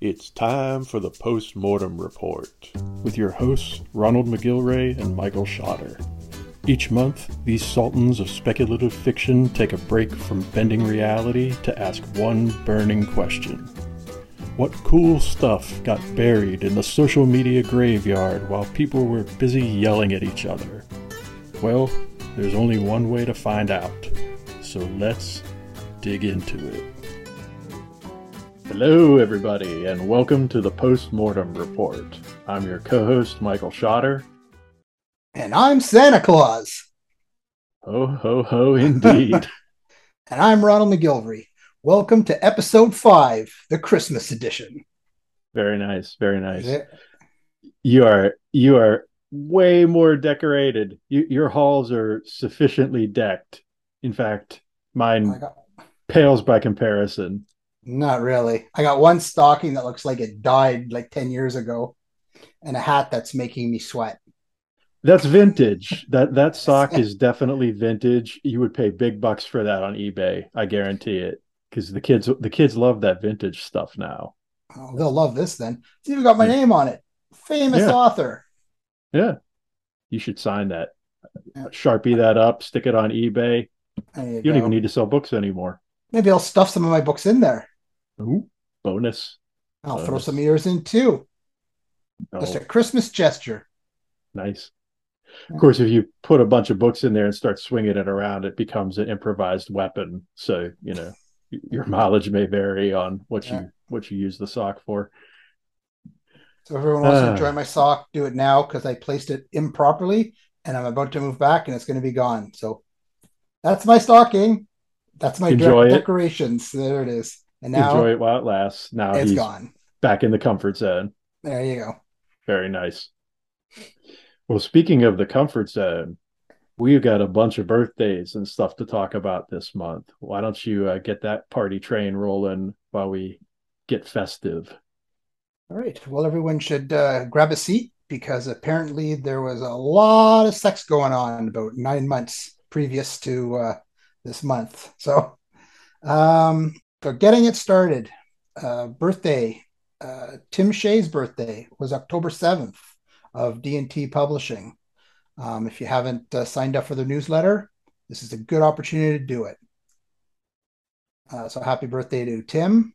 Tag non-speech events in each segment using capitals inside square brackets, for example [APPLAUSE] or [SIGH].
It's time for the post mortem report with your hosts Ronald McGillvray and Michael Shotter. Each month, these sultans of speculative fiction take a break from bending reality to ask one burning question. What cool stuff got buried in the social media graveyard while people were busy yelling at each other? Well, there's only one way to find out. So let's dig into it. Hello, everybody, and welcome to the Post Mortem Report. I'm your co host, Michael Shotter. And I'm Santa Claus. Ho, ho, ho, indeed. [LAUGHS] [LAUGHS] and I'm Ronald McGillvray. Welcome to episode five, the Christmas edition. Very nice, very nice. You are you are way more decorated. You, your halls are sufficiently decked. In fact, mine oh got... pales by comparison. Not really. I got one stocking that looks like it died like 10 years ago and a hat that's making me sweat. That's vintage. That that [LAUGHS] sock is definitely vintage. You would pay big bucks for that on eBay. I guarantee it. Because the kids the kids love that vintage stuff now. Oh, they'll love this then. It's even got my name on it. Famous yeah. author. Yeah. You should sign that. Yeah. Sharpie that up, stick it on eBay. You, you don't even need to sell books anymore. Maybe I'll stuff some of my books in there. Ooh, bonus. I'll bonus. throw some yours in too. Oh. Just a Christmas gesture. Nice. Of course, if you put a bunch of books in there and start swinging it around, it becomes an improvised weapon. So you know your mileage may vary on what yeah. you what you use the sock for. So everyone wants uh, to enjoy my sock, do it now because I placed it improperly and I'm about to move back and it's going to be gone. So that's my stocking. That's my decorations. There it is. And now enjoy it while it lasts. Now it's gone. Back in the comfort zone. There you go. Very nice. Well, speaking of the comfort zone, we've got a bunch of birthdays and stuff to talk about this month. Why don't you uh, get that party train rolling while we get festive? All right. Well, everyone should uh, grab a seat because apparently there was a lot of sex going on about nine months previous to uh, this month. So, um, so getting it started, uh, birthday, uh, Tim Shea's birthday was October 7th of D&T Publishing. Um, if you haven't uh, signed up for the newsletter, this is a good opportunity to do it. Uh, so happy birthday to Tim.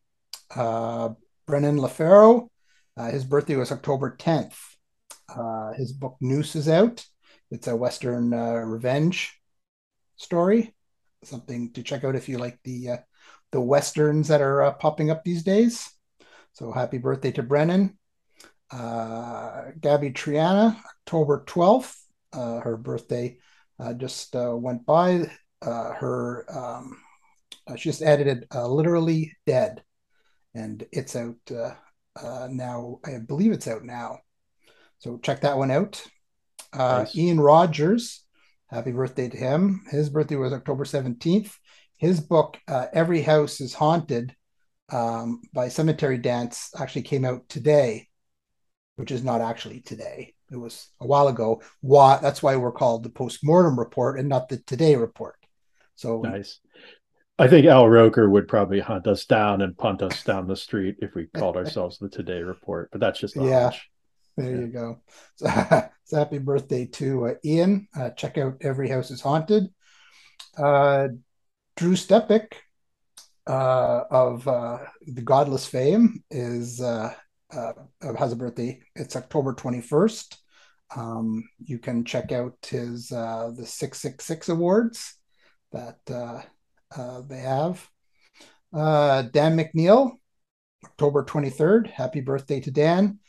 Uh, Brennan LaFaro, uh, his birthday was October 10th. Uh, his book Noose is out. It's a Western revenge story. Something to check out if you like the the westerns that are uh, popping up these days. So happy birthday to Brennan. Uh, Gaby Triana, October 12th. Uh, her birthday uh, just uh, went by. Uh, her um, she just edited Literally Dead, and it's out now. I believe it's out now. So check that one out. Nice. Ian Rogers, happy birthday to him. His birthday was October 17th his book uh, every house is haunted um, by cemetery dance actually came out today which is not actually today. It was a while ago. Why that's why we're called the post-mortem report and not the today report. So nice. I think al roker would probably hunt us down and punt us down the street if we called [LAUGHS] ourselves the today report but that's just yeah there yeah. you go. [LAUGHS] So, so, happy birthday to uh, ian. Uh, check out every house is haunted. Uh, Drew Stepek uh, of uh, the Godless fame is uh, uh has a birthday. It's October twenty first. Um, you can check out his uh, the six six six awards that uh, they have. Dan McNeil, October twenty third. Happy birthday to Dan.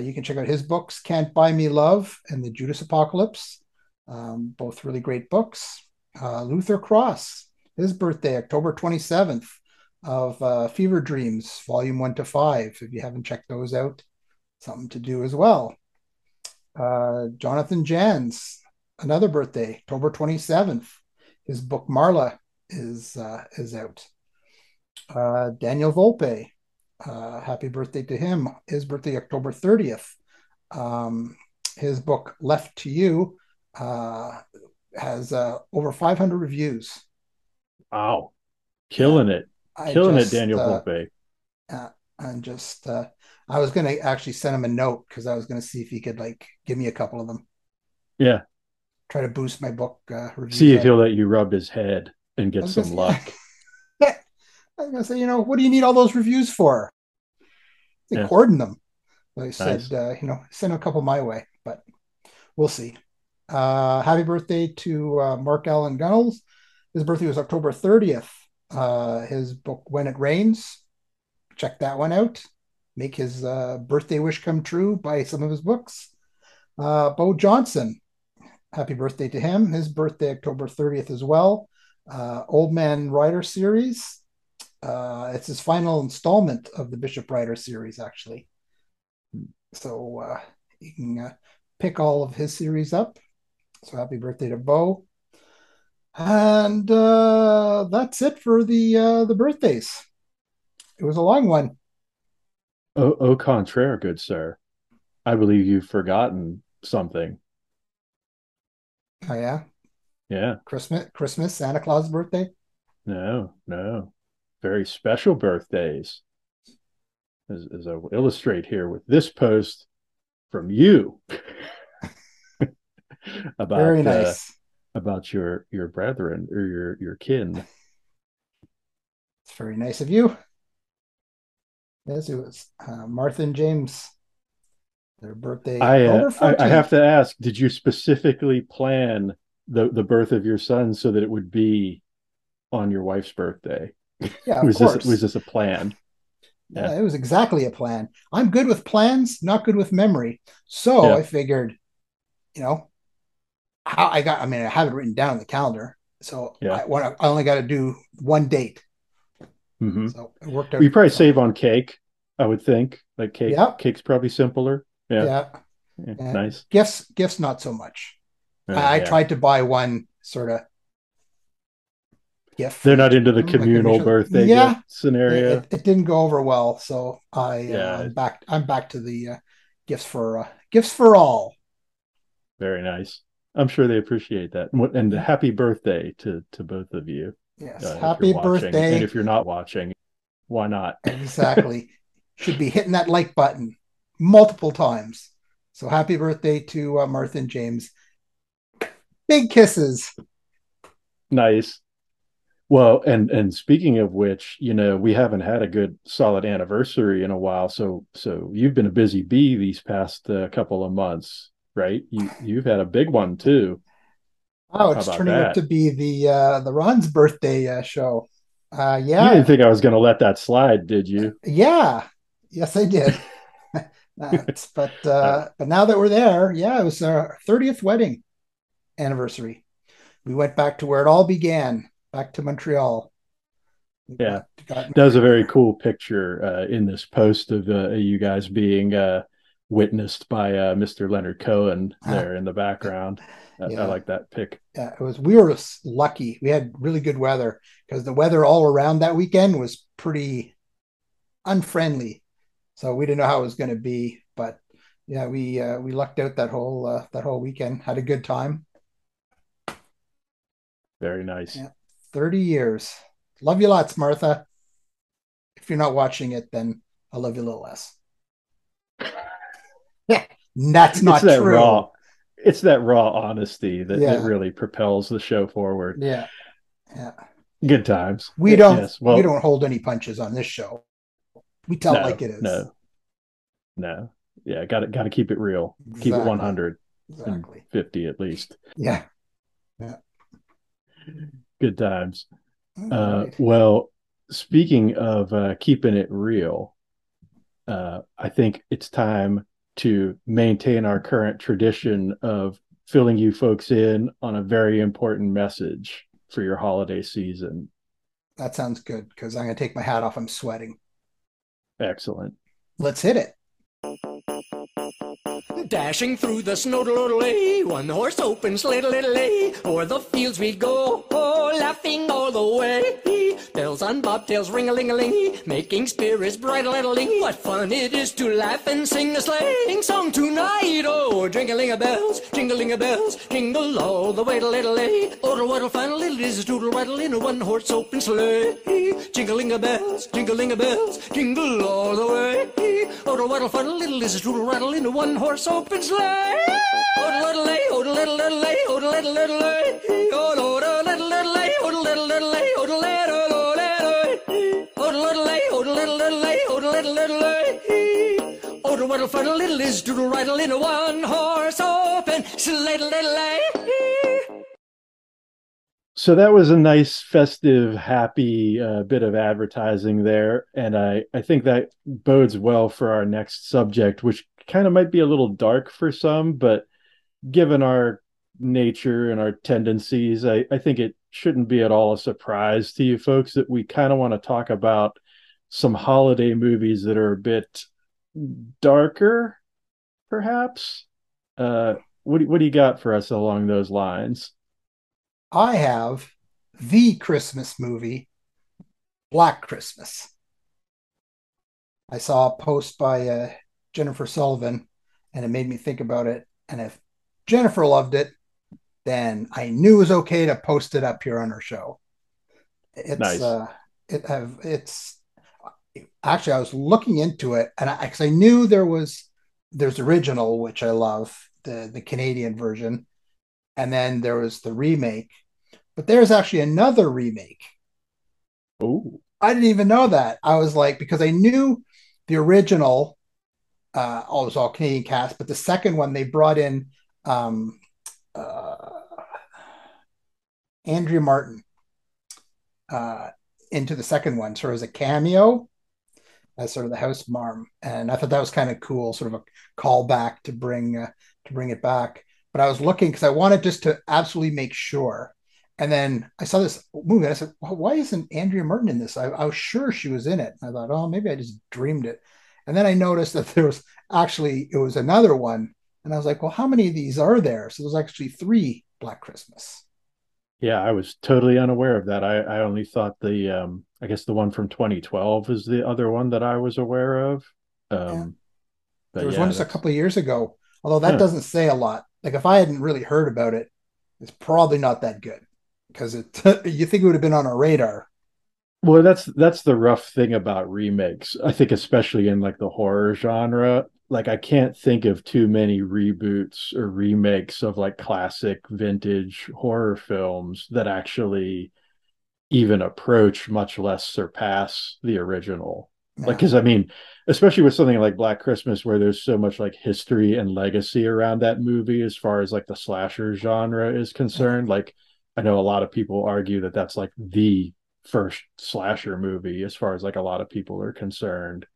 you can check out his books, Can't Buy Me Love and The Judas Apocalypse. Um, both really great books. Luther Kross, his birthday, October 27th, of uh, Fever Dreams, Volume 1 to 5. If you haven't checked those out, something to do as well. Uh, Jonathan Janz, another birthday, October 27th. His book Marla is uh, is out. Uh, Daniel Volpe, uh, happy birthday to him. His birthday, October 30th. Um, his book Left to You uh, has uh, over 500 reviews Wow. Killing it. I Killing just, it, Daniel uh, Volpe. Uh, and just uh, I was gonna actually send him a note because I was gonna see if he could like give me a couple of them. Yeah. Try to boost my book uh, See if he'll let you rub his head and get some gonna, luck. [LAUGHS] I was gonna say, you know, what do you need all those reviews for? They yeah. hoarding them. I said, nice. uh, you know, send a couple my way, but we'll see. Uh, happy birthday to uh, Mark Allan Gunnells. His birthday was October 30th. Uh, his book, When It Rains, check that one out. Make his uh, birthday wish come true. Buy some of his books. Uh, Beau Johnson, happy birthday to him. His birthday, October 30th as well. Uh, Old Man Rider series. Uh, it's his final installment of the Bishop Rider series, actually. So uh, you can pick all of his series up. So happy birthday to Beau. And uh, that's it for the uh, the birthdays. It was a long one. Au, au contraire, good sir. I believe you've forgotten something. Oh yeah. Yeah. Christmas, Christmas, Santa Claus' birthday. No, no, very special birthdays. As, as I will illustrate here with this post from you [LAUGHS] about very uh, nice. Uh, about your your brethren or your your kin. It's very nice of you. Yes, it was uh, Martha and James. Their birthday. I, uh, I, I have to ask: Did you specifically plan the the birth of your son so that it would be on your wife's birthday? Yeah, [LAUGHS] was course. this was this a plan? Yeah. yeah. it was exactly a plan. I'm good with plans, not good with memory. So yeah. I figured, you know, how I got. I mean, I have it written down on the calendar. So yeah. I, I only got to do one date Mm-hmm. So it worked out. You probably save on cake, I would think. Like cake, yeah. cake's probably simpler. Yeah. yeah. yeah. Nice. Gifts, gifts, not so much. Uh, I, I tried to buy one sort of gift. They're not into the communal like birthday yeah, scenario. It, it, didn't go over well, so I yeah. Uh, I'm back. I'm back to the uh, gifts for uh, gifts for all. Very nice. I'm sure they appreciate that. And happy birthday to to both of you. Yes. Uh, Happy birthday. And if you're not watching, why not? [LAUGHS] exactly. Should be hitting that like button multiple times. So happy birthday to uh, Martha and James. Big kisses. Nice. Well, and and speaking of which, you know, we haven't had a good solid anniversary in a while. So so you've been a busy bee these past uh, couple of months, right? You you've had a big one too. Oh, it's turning that? out to be the uh, the Ron's birthday uh, show. Uh, yeah, you didn't think I was going to let that slide, did you? Yeah, yes, I did. [LAUGHS] but uh, but now that we're there, yeah, it was our thirtieth wedding anniversary. We went back to where it all began, back to Montreal. yeah, that was a very cool picture uh, in this post of uh, you guys being uh, witnessed by uh, Mr. Leonard Cohen there in the background. Yeah. I like that pick. Yeah, it was. We were lucky. We had really good weather because the weather all around that weekend was pretty unfriendly. So we didn't know how it was going to be, but yeah, we uh, we lucked out that whole uh, that whole weekend. Had a good time. Very nice. Yeah, thirty years. Love you lots, Martha. If you're not watching it, then I love you a little less. Yeah, [LAUGHS] that's not that true. Raw it's that raw honesty that, yeah. that really propels the show forward. Yeah. Yeah. Good times. We don't yes. well, we don't hold any punches on this show. We tell no, like it is. No. No. Yeah, got to got to keep it real. Exactly. Keep it 100. Exactly. 50 at least. Yeah. Yeah. Good times. Uh, well, speaking of uh, keeping it real, uh, I think it's time to maintain our current tradition of filling you folks in on a very important message for your holiday season. That sounds good because I'm going to take my hat off. I'm sweating. Excellent. Let's hit it. Dashing through the snow, one horse open sleigh, o'er the fields we go, oh, laughing all the way. Bells on bobtails ring-a-ling-a-ling, making spirits bright a little ling What fun it is to laugh and sing a sleighing song tonight! Oh, jingling-a-bells, jingling-a-bells, jingle all the way to little lay. Odle waddle fun little is a doodle waddle in a one-horse open sleigh. Jingling-a-bells, jingling-a-bells, jingle all the way. Odle waddle fun little is a doodle waddle in a one-horse open sleigh. Odle little lay, odle little little lay, odle little little lay, odle little little lay, odle little little lay, odle little little lay. Odle waddle fuddle little is doodle riddle in a one-horse open sleigh, little. So that was a nice, festive, happy uh, bit of advertising there, and I I think that bodes well for our next subject, which kind of might be a little dark for some, but given our nature and our tendencies, I, I think it shouldn't be at all a surprise to you folks that we kind of want to talk about some holiday movies that are a bit darker, perhaps. Uh, what do, what do you got for us along those lines? I have the Christmas movie, Black Christmas. I saw a post by uh, Jennifer Sullivan, and it made me think about it. And if Jennifer loved it, then I knew it was okay to post it up here on our show. It's nice. uh, it have it's actually I was looking into it, and I because I knew there was there's original which I love the the Canadian version, and then there was the remake, but there's actually another remake. Oh, I didn't even know that. I was like because I knew the original uh, all was all Canadian cast, but the second one they brought in um, uh, Andrea Martin uh, into the second one, So of as a cameo as sort of the house mom, and I thought that was kind of cool, sort of a callback to bring uh, to bring it back. But I was looking because I wanted just to absolutely make sure. And then I saw this movie, and I said, well, "Why isn't Andrea Martin in this?" I, I was sure she was in it. I thought, "Oh, maybe I just dreamed it." And then I noticed that [LAUGHS] there was actually it was another one, and I was like, "Well, how many of these are there?" So there's actually three Black Christmas. Yeah, I was totally unaware of that. I, I only thought the um I guess the one from 2012 is the other one that I was aware of. Um yeah. there was yeah, one just that's... a couple of years ago, although that doesn't say a lot. Like if I hadn't really heard about it, it's probably not that good because it [LAUGHS] you think it would have been on our radar. Well, that's that's the rough thing about remakes. I think especially in like the horror genre, like I can't think of too many reboots or remakes of like classic vintage horror films that actually even approach, much less surpass the original. Yeah. Like, because I mean, especially with something like Black Christmas, where there's so much like history and legacy around that movie as far as like the slasher genre is concerned. Like, I know a lot of people argue that that's like the first slasher movie as far as like a lot of people are concerned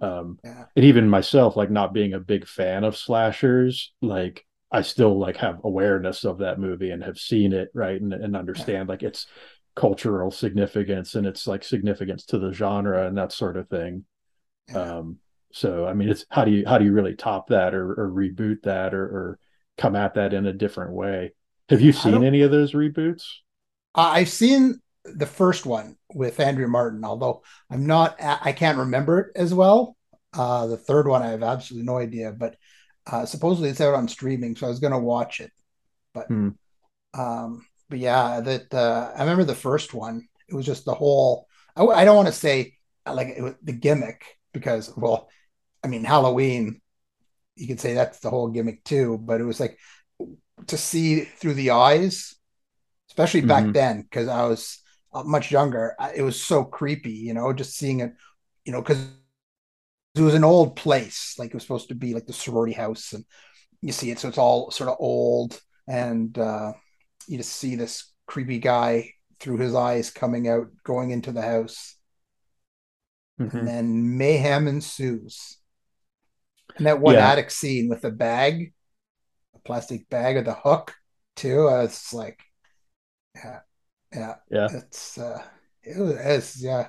um yeah. and even myself like not being a big fan of slashers like i still like have awareness of that movie and have seen it right and, and understand yeah. like its cultural significance and its like significance to the genre and that sort of thing yeah. um so i mean it's how do you how do you really top that or, or reboot that or, or come at that in a different way have you seen any of those reboots i've seen the first one with Andrea Martin, although I'm not, I can't remember it as well. Uh, the third one, I have absolutely no idea, but uh, supposedly it's out on streaming, so I was going to watch it. But, hmm. um, but yeah, that uh, I remember the first one. It was just the whole. I, I don't want to say like it, the gimmick because, well, I mean Halloween. You could say that's the whole gimmick too, but it was like to see through the eyes, especially back mm-hmm. then, because I was uh, much younger, it was so creepy, you know, just seeing it, you know, because it was an old place, like it was supposed to be like the sorority house, and you see it, so it's all sort of old, and uh, you just see this creepy guy through his eyes coming out, going into the house, mm-hmm. and then mayhem ensues. And that one yeah. attic scene with the bag, a plastic bag or the hook, too. Uh, it's like, yeah, yeah, yeah. It's uh, it was, yeah.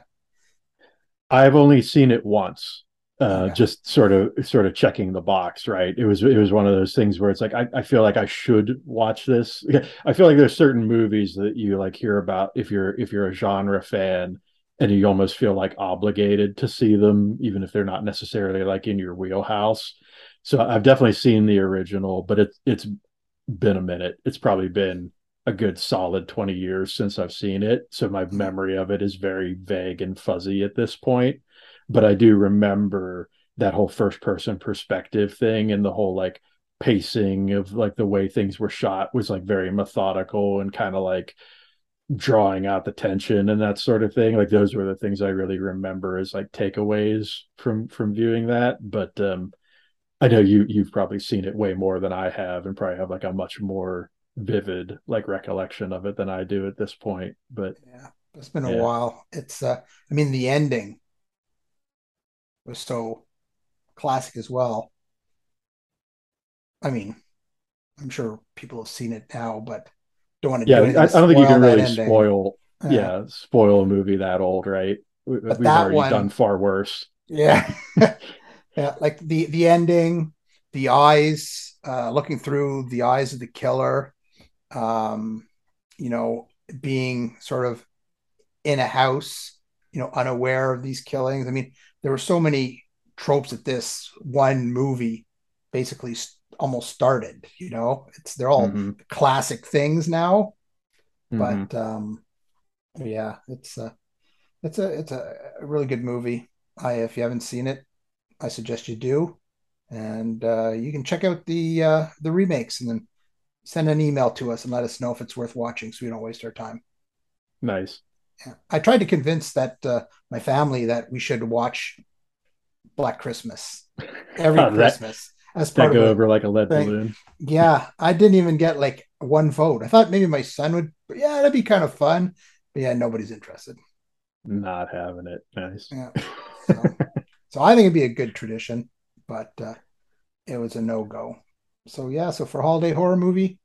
I've only seen it once. Uh, okay. just sort of sort of checking the box, right? It was it was one of those things where it's like I, I feel like I should watch this. I feel like there's certain movies that you like hear about if you're if you're a genre fan and you almost feel like obligated to see them, even if they're not necessarily like in your wheelhouse. So I've definitely seen the original, but it's it's been a minute. It's probably been a good solid 20 years since I've seen it. So my memory of it is very vague and fuzzy at this point. But I do remember that whole first person perspective thing and the whole like pacing of like the way things were shot was like very methodical and kind of like drawing out the tension and that sort of thing. Like those were the things i really remember as like takeaways from from viewing that. But um i know you you've probably seen it way more than i have and probably have like a much more vivid like recollection of it than i do at this point but yeah it's been a Yeah. while. It's uh i mean the ending was so classic as well i mean i'm sure people have seen it now but don't want to yeah do I, I don't think you can really ending. spoil Uh, yeah spoil a movie that old right we, we've that already one- done far worse Yeah. [LAUGHS] yeah, like the the ending, the eyes, uh looking through the eyes of the killer, um, you know, being sort of in a house, you know, unaware of these killings. I mean, there were so many tropes that this one movie basically almost started, you know. It's they're all Mhm, classic things now, mhm. but um yeah, it's a it's a it's a really good movie. I if you haven't seen it, I suggest you do, and uh, you can check out the uh, the remakes and then send an email to us and let us know if it's worth watching, so we don't waste our time. nice. I tried to convince that uh, my family that we should watch Black Christmas every [LAUGHS] that- Christmas as that part go of over like a lead thing. balloon Yeah, I didn't even get like one vote. I thought maybe my son would. Yeah, that'd be kind of fun. But yeah, nobody's interested. not having it nice Yeah. [LAUGHS] So, so I think it'd be a good tradition, but uh, it was a no go. So yeah, so for holiday horror movie,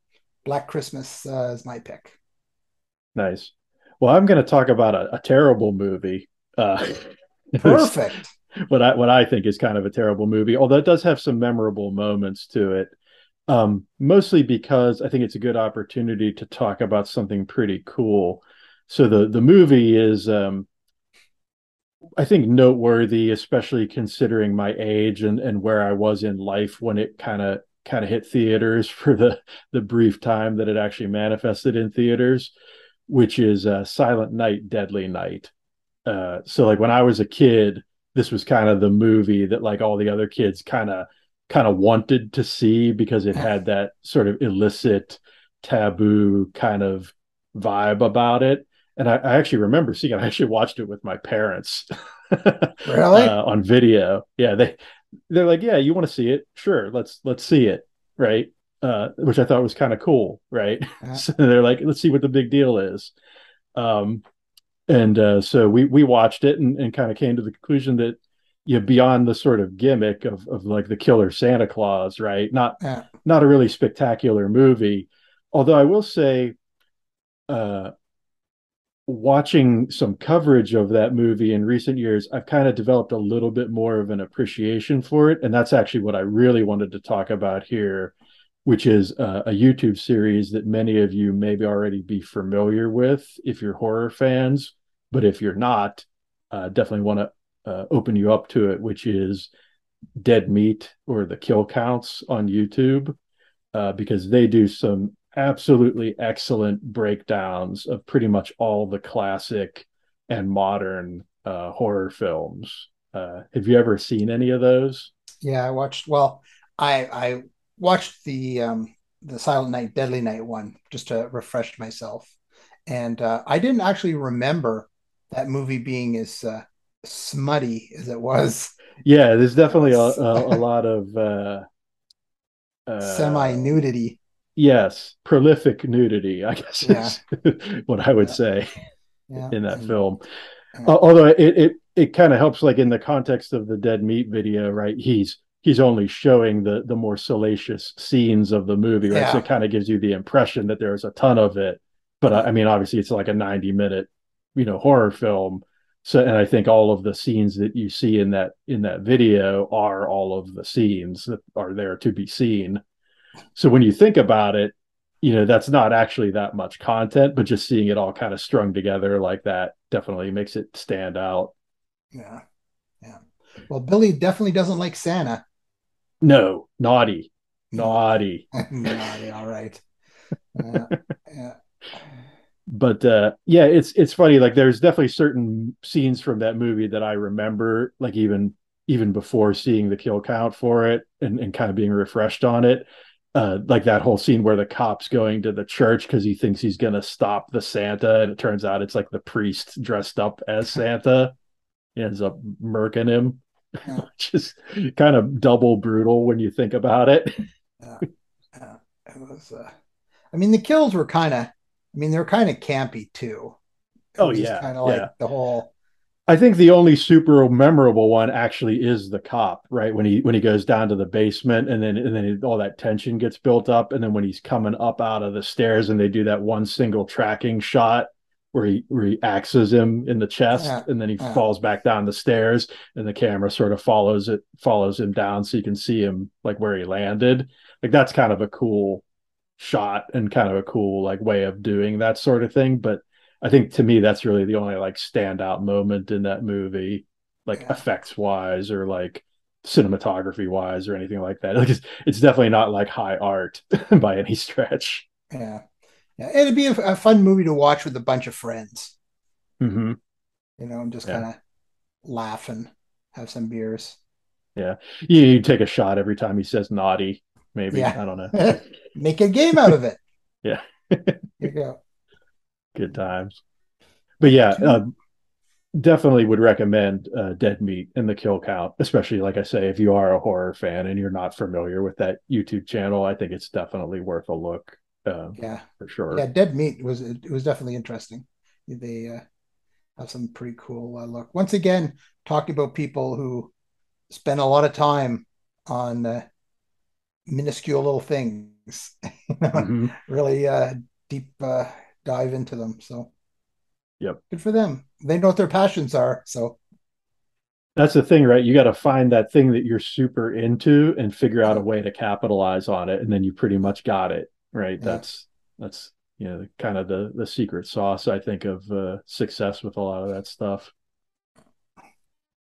Black Christmas uh, is my pick. Nice. Well, I'm going to talk about a, a terrible movie. Uh, [LAUGHS] [LAUGHS] Perfect. what I what I think is kind of a terrible movie, although it does have some memorable moments to it. Um, mostly because I think it's a good opportunity to talk about something pretty cool. So the the movie is, um, I think, noteworthy, especially considering my age and and where I was in life when it kind of kind of hit theaters [LAUGHS] for the the brief time that it actually manifested in theaters, which is uh, Silent Night, Deadly Night. Uh, so like when I was a kid, this was kind of the movie that like all the other kids kind of kind of wanted to see because it had that sort of illicit taboo kind of vibe about it. And I, I actually remember seeing it. I actually watched it with my parents [LAUGHS] Really? uh, on video. Yeah they they're like yeah you want to see it? Sure let's let's see it right uh, which i thought was kind of cool right Yeah. [LAUGHS] so they're like let's see what the big deal is um and uh, so we we watched it and, and kind of came to the conclusion that you know, beyond the sort of gimmick of of like the killer Santa Claus, right? Not Yeah. not a really spectacular movie. Although I will say, uh, watching some coverage of that movie in recent years, I've kind of developed a little bit more of an appreciation for it, and that's actually what I really wanted to talk about here, which is uh, a YouTube series that many of you maybe already be familiar with if you're horror fans, but if you're not, uh, definitely want to uh, open you up to it, which is Dead Meat or the Kill Counts on YouTube, uh, because they do some absolutely excellent breakdowns of pretty much all the classic and modern uh, horror films. Have you ever seen any of those? Yeah, I watched. Well, I I watched the um the Silent Night, Deadly Night one just to refresh myself, and uh, I didn't actually remember that movie being as uh, smutty as it was, Yeah, there's definitely a, a, a [LAUGHS] lot of uh, uh, semi nudity. Yes, prolific nudity, I guess Yeah. is [LAUGHS] what I would Yeah. say Yeah, in that and- film. Although it it, it kind of helps, like in the context of the dead meat video, right? He's he's only showing the the more salacious scenes of the movie, right? So it kind of gives you the impression that there's a ton of it. But I, I mean, obviously, it's like a 90 minute, you know, horror film. So, and I think all of the scenes that you see in that in that video are all of the scenes that are there to be seen. So when you think about it, you know that's not actually that much content but just seeing it all kind of strung together like that definitely makes it stand out Yeah. Yeah. Well, Billy definitely doesn't like Santa. No naughty naughty [LAUGHS] Naughty, all right. [LAUGHS] Yeah. yeah. but uh yeah it's it's funny like there's definitely certain scenes from that movie that i remember like even even before seeing the kill count for it and, and kind of being refreshed on it uh like that whole scene where the cop's going to the church because he thinks he's gonna stop the santa and it turns out it's like the priest dressed up as santa he ends up murking him Yeah. [LAUGHS] which is kind of double brutal when you think about it Yeah. Yeah. It was uh I mean the kills were kind of I mean they're kind of campy too. It Oh, yeah, kind of like the whole I think the only super memorable one actually is the cop, right? When he when he goes down to the basement and then and then all that tension gets built up, and then when he's coming up out of the stairs and they do that one single tracking shot where he where he axes him in the chest Yeah, and then he yeah. falls back down the stairs and the camera sort of follows it follows him down so you can see him like where he landed. Like that's kind of a cool shot and kind of a cool like way of doing that sort of thing. But I think to me that's really the only like standout moment in that movie, like Yeah. effects wise or like cinematography wise or anything like that. Like it's, it's definitely not like high art [LAUGHS] by any stretch. yeah. Yeah, it'd be a, a fun movie to watch with a bunch of friends, hmm you know, and just Yeah. kind of laugh and have some beers. You, you take a shot every time he says naughty, maybe. Yeah. I don't know. [LAUGHS] Make a game out of it. [LAUGHS] Yeah. [LAUGHS] You go. Good times. But yeah, uh, definitely would recommend uh, Dead Meat and the Kill Count, especially like I say, if you are a horror fan and you're not familiar with that YouTube channel, I think it's definitely worth a look uh, Yeah. for sure. Yeah, Dead Meat was it was definitely interesting. They uh, have some pretty cool uh, look. Once again, talking about people who spend a lot of time on uh, minuscule little things, [LAUGHS] you know, Mhm. really uh, deep uh, dive into them. So, Yep. good for them. They know what their passions are. So, That's the thing, right? You got to find that thing that you're super into and figure out a way to capitalize on it, and then you pretty much got it, right? Yeah. That's that's you know kind of the the secret sauce I think of uh, success with a lot of that stuff.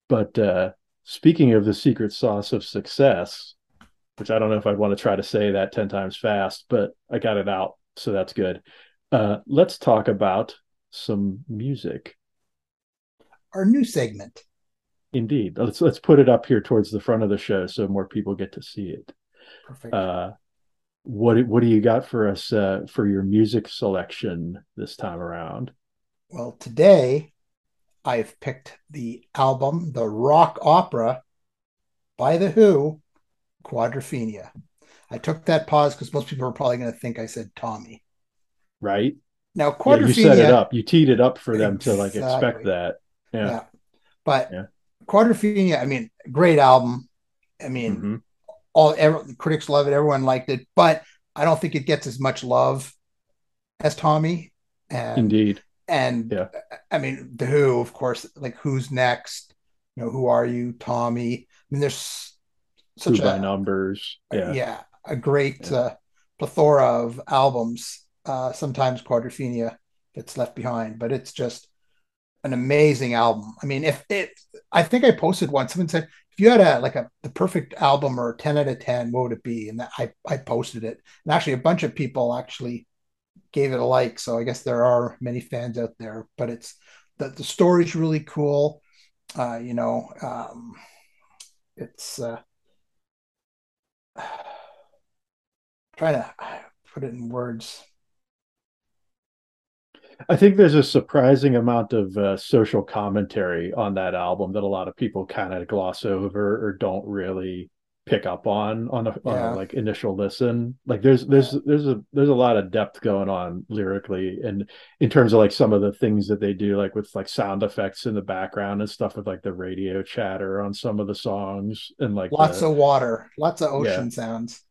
But uh, speaking of the secret sauce of success, which I don't know if I'd want to try to say that ten times fast, but I got it out, so that's good. Uh, let's talk about some music. our new segment. Indeed. Let's let's put it up here towards the front of the show so more people get to see it. Perfect. Uh, what what do you got for us uh, for your music selection this time around? well, today I've picked the album, the rock opera by The Who, Quadrophenia. I took that pause because most people are probably going to think I said Tommy. Right? Now, Yeah, Quadrophenia. you set it up. You teed it up for them to like expect that. Yeah. Yeah. But Yeah. Quadrophenia, I mean, great album. I mean, Mhm. All every, critics love it. Everyone liked it, but I don't think it gets as much love as Tommy. And Indeed. and Yeah. I mean, the Who, of course, like who's next? You know, who are you, Tommy? I mean, there's such by a numbers. yeah. Yeah. a great Yeah. uh, plethora of albums. Uh, sometimes Quadrophenia gets left behind, but it's just an amazing album. I mean, if it, I think I posted one. Someone said, if you had a like a the perfect album or ten out of ten, what would it be? And that, I I posted it, and actually a bunch of people actually gave it a like. So I guess there are many fans out there, but it's the the story's really cool. Uh, you know, um, it's uh, [SIGHS] trying to put it in words. I think there's a surprising amount of uh, social commentary on that album that a lot of people kind of gloss over or don't really pick up on on a, on a like initial listen. Like there's there's there's a there's a lot of depth going on lyrically and in terms of like some of the things that they do like with like sound effects in the background and stuff with like the radio chatter on some of the songs and like Lots the, of water, lots of ocean sounds.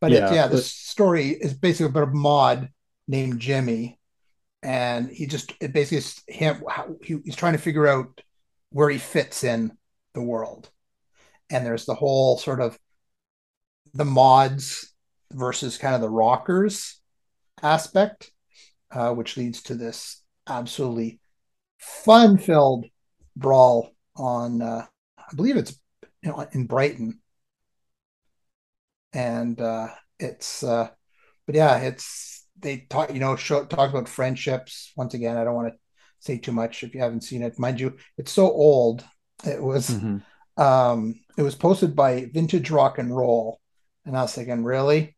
But Yeah, it's yeah, the story is basically about a mod named Jimmy, and he just it basically him. How, he, he's trying to figure out where he fits in the world, and there's the whole sort of the mods versus kind of the rockers aspect, uh, which leads to this absolutely fun-filled brawl on, uh, I believe it's you know, in Brighton, and uh, it's, uh, but yeah, it's they talk, you know, show, talk about friendships. Once again, I don't want to say too much if you haven't seen it. Mind you, it's so old. It was, mm-hmm. um, it was posted by Vintage Rock and Roll, and I was thinking, really?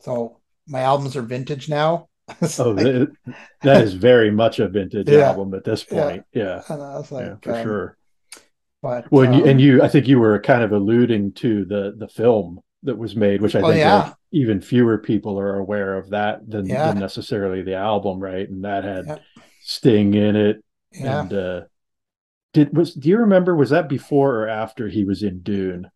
So my albums are vintage now. [LAUGHS] oh, like, that is very much a vintage yeah, album at this point. Yeah, yeah. and I was like, yeah, for um, sure. But well, um, and, you, and you, I think you were kind of alluding to the the film that was made, which I oh, think yeah. like, even fewer people are aware of that than, Yeah. than necessarily the album, right? And that had Yeah. Sting in it, and uh, did was do you remember was that before or after he was in Dune?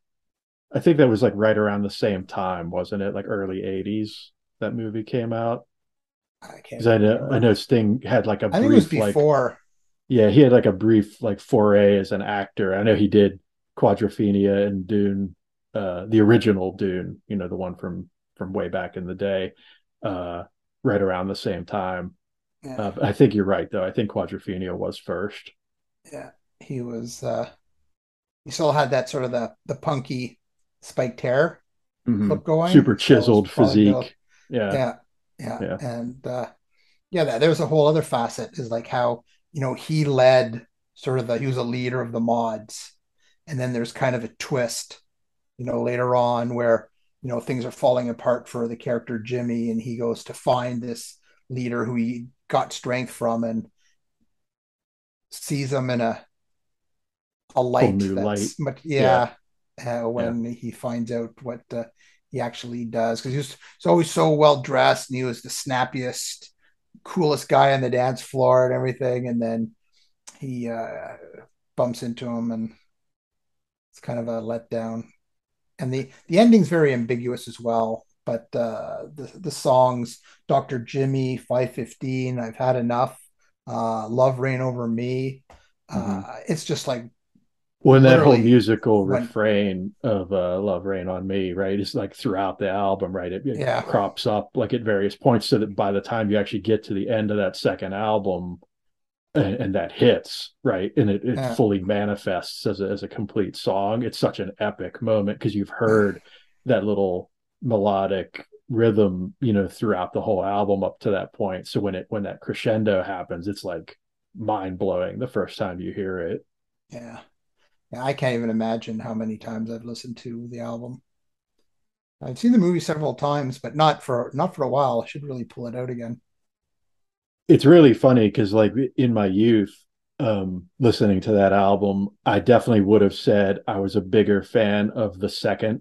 I think that was like right around the same time, wasn't it? Like early '80s that movie came out. I can't. I know. I know Sting had like a I think it was brief like before. yeah he had like a brief like foray as an actor. I know he did Quadrophenia and Dune, uh, the original Dune, you know the one from from way back in the day, uh, right around the same time. Yeah. Uh, I think you're right though. I think Quadrophenia was first. yeah, he was. uh He still had that sort of the the punky spiked hair Mhm. look going. Super So it was chiseled physique. Yeah. yeah yeah, Yeah. and uh yeah that, there's a whole other facet is like how you know he led sort of the he was a leader of the mods and then there's kind of a twist you know later on where you know things are falling apart for the character jimmy and he goes to find this leader who he got strength from and sees him in a a light that's light. much yeah, Uh, when he finds out what uh, he actually does. Because he was, he's always so well dressed and he was the snappiest coolest guy on the dance floor and everything. And then he uh, bumps into him and it's kind of a letdown and the the ending's very ambiguous as well but uh the the songs dr jimmy 515 i've had enough uh love reign over me uh Mhm. it's just like when that whole musical when- refrain of uh, "Love Rain on Me," right? is like throughout the album, right? It, it Yeah. crops up like at various points, so that by the time you actually get to the end of that second album, and, and that hits, right, and it, it Yeah. fully manifests as a, as a complete song. It's such an epic moment because you've heard [SIGHS] that little melodic rhythm, you know, throughout the whole album up to that point. So when it when that crescendo happens, it's like mind blowing the first time you hear it. yeah yeah i can't even imagine how many times i've listened to the album i've seen the movie several times but not for not for a while i should really pull it out again it's really funny because like in my youth um listening to that album i definitely would have said i was a bigger fan of the second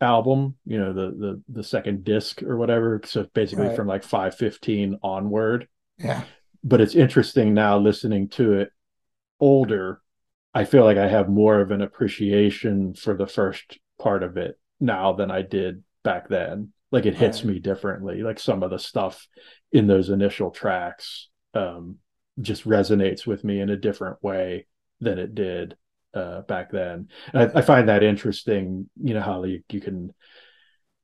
album you know the the the second disc or whatever so basically Right. from like 515 onward. Yeah. But it's interesting now listening to it older i feel like i have more of an appreciation for the first part of it now than i did back then like it hits Right. me differently. Like some of the stuff in those initial tracks um just resonates with me in a different way than it did uh back then. And I, I find that interesting you know how you, you can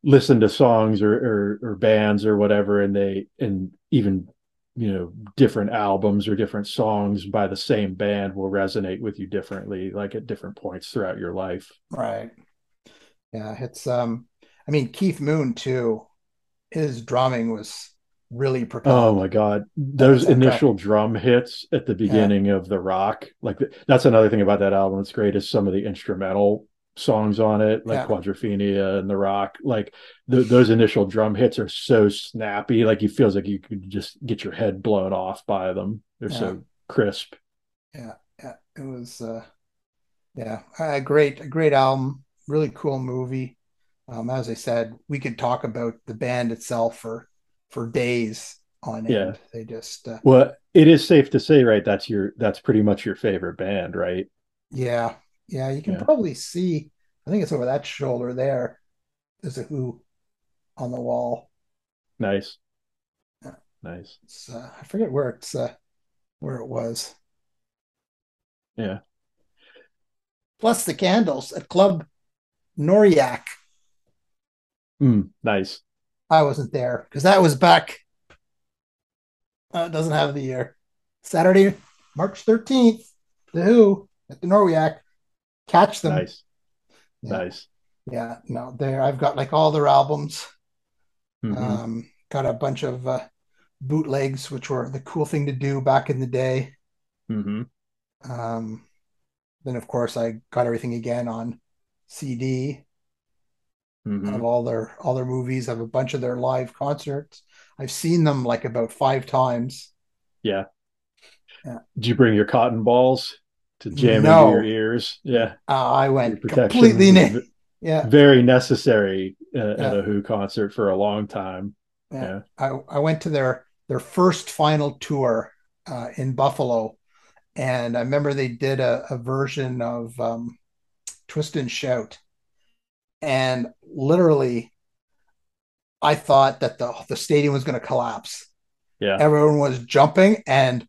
listen to songs or, or or bands or whatever and they and even you know different albums or different songs by the same band will resonate with you differently like at different points throughout your life. Right. Yeah it's um i mean keith moon too his drumming was really oh my god. Those initial drum hits at the beginning of the rock like that's another thing about that album. It's great is some of the instrumental songs on it like Yeah. quadrophenia and the rock. Like th- those initial drum hits are so snappy. Like it feels like you could just get your head blown off by them. They're Yeah. so crisp. Yeah yeah. It was uh yeah. A great a great album. Really cool movie um as i said we could talk about the band itself for for days on end Yeah. they just uh, Well, it is safe to say, right? That's your that's pretty much your favorite band, right? yeah yeah you can Yeah. probably see i think it's over that shoulder there there's a who on the wall Nice. Yeah. Nice. it's uh, i forget where it's uh where it was Yeah. plus the candles at club noriak Mm, nice. i wasn't there because that was back Uh, it doesn't have the year. Saturday, March 13th, The Who at the Norwiac. Catch them. Nice. Yeah. Nice. Yeah, no, there I've got like all their albums. Mhm. Um, got a bunch of uh, bootlegs, which were the cool thing to do back in the day. Mhm. Um, then of course I got everything again on CD Mhm. of all their all their movies. I have a bunch of their live concerts. I've seen them like about five times. Yeah. Yeah. Did you bring your cotton balls to jam No. into your ears? Yeah. Uh, I went completely was na- v- yeah. very necessary uh, at a Who concert for a long time. Yeah. Yeah. I, I went to their their first final tour uh, in Buffalo, and I remember they did a, a version of um, Twist and Shout, and literally, I thought that the the stadium was going to collapse. Yeah. Everyone was jumping, and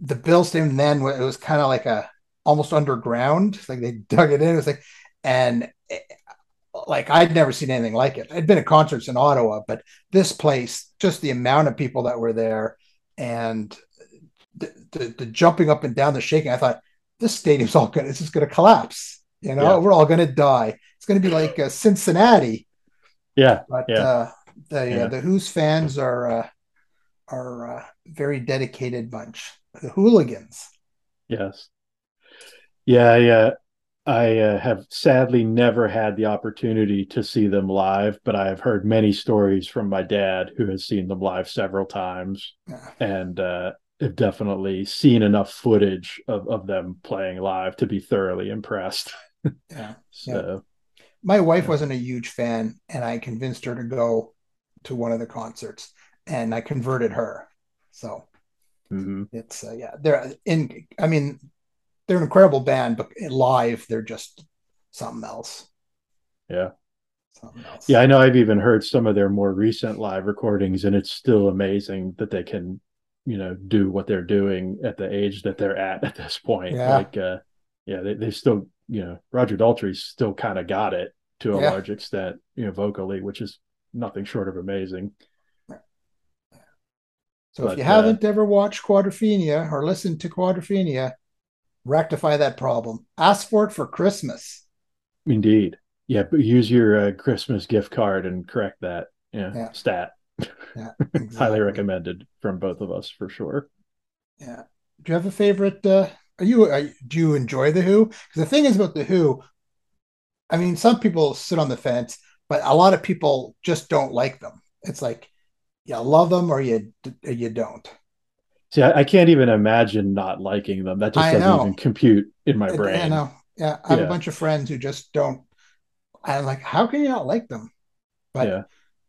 the Bill Stadium then it was kind of like a almost underground, like they dug it in. It was like, and it- like I'd never seen anything like it. I'd been at concerts in Ottawa, but this place, just the amount of people that were there, and the, the, the jumping up and down, the shaking. I thought this stadium's all gonna, it's just gonna collapse. You know, Yeah. we're all gonna die. It's gonna be like uh, Cincinnati, Yeah. but Yeah. uh, the Yeah. the Who's fans are uh, are uh, very dedicated bunch. The hooligans. Yes. Yeah, yeah. I uh, have sadly never had the opportunity to see them live, but I have heard many stories from my dad who has seen them live several times Yeah. and uh, have definitely seen enough footage of, of them playing live to be thoroughly impressed. Yeah. [LAUGHS] So, My wife wasn't a huge fan, and I convinced her to go to one of the concerts, and I converted her. So mhm. it's uh, yeah, they're in. I mean, they're an incredible band, but live they're just something else. Yeah. Something else. Yeah, I know I've even heard some of their more recent live recordings, and it's still amazing that they can, you know, do what they're doing at the age that they're at [LAUGHS] at this point. Yeah. Like, uh, yeah, they, they still, you know, Roger Daltrey's still kind of got it to a Yeah. large extent, you know, vocally, which is nothing short of amazing. So but, if you uh, haven't ever watched Quadrophenia or listened to Quadrophenia, rectify that problem. Ask for it for Christmas. Indeed. Yeah, but use your uh, Christmas gift card and correct that. Yeah, Yeah. stat. Yeah, [LAUGHS] Highly recommended from both of us for sure. Yeah. Do you have a favorite? Uh, are you? Are, do you enjoy the Who? Because the thing is about the Who, I mean, some people sit on the fence, but a lot of people just don't like them. It's like you love them or you you don't. See, I, I can't even imagine not liking them. That just I doesn't know. even compute in my I- brain. I know. Yeah, I have Yeah. a bunch of friends who just don't. I'm like, how can you not like them? But Yeah.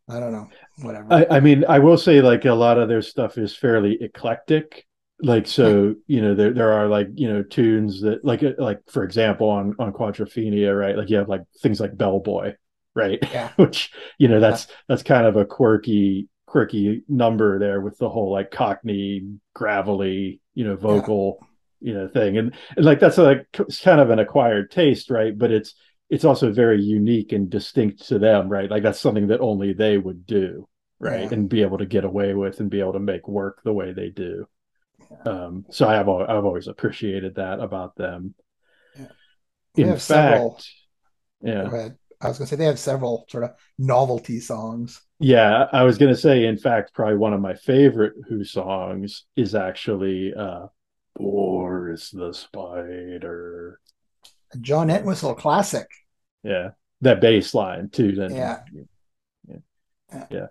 I don't know. Whatever. I, I mean, I will say like a lot of their stuff is fairly eclectic. Like so, you know, there there are like you know tunes that like uh, like for example on on Quadrophenia, right? Like you have like things like Bellboy, right? Yeah. [LAUGHS] Which you know that's that's kind of a quirky quirky number there with the whole like Cockney gravelly you know vocal you know thing, and, and like that's like it's kind of an acquired taste, right? But it's it's also very unique and distinct to them, right? Like that's something that only they would do, right? Yeah. And be able to get away with and be able to make work the way they do. Um, so I have I've always appreciated that about them. Yeah. In have fact, several- yeah. I was gonna say they have several sort of novelty songs. yeah, I was gonna say, in fact, probably one of my favorite Who songs is actually uh, "Boris the Spider." A John Entwistle classic. Yeah, that bass line too. Then Yeah. yeah, Yeah. yeah.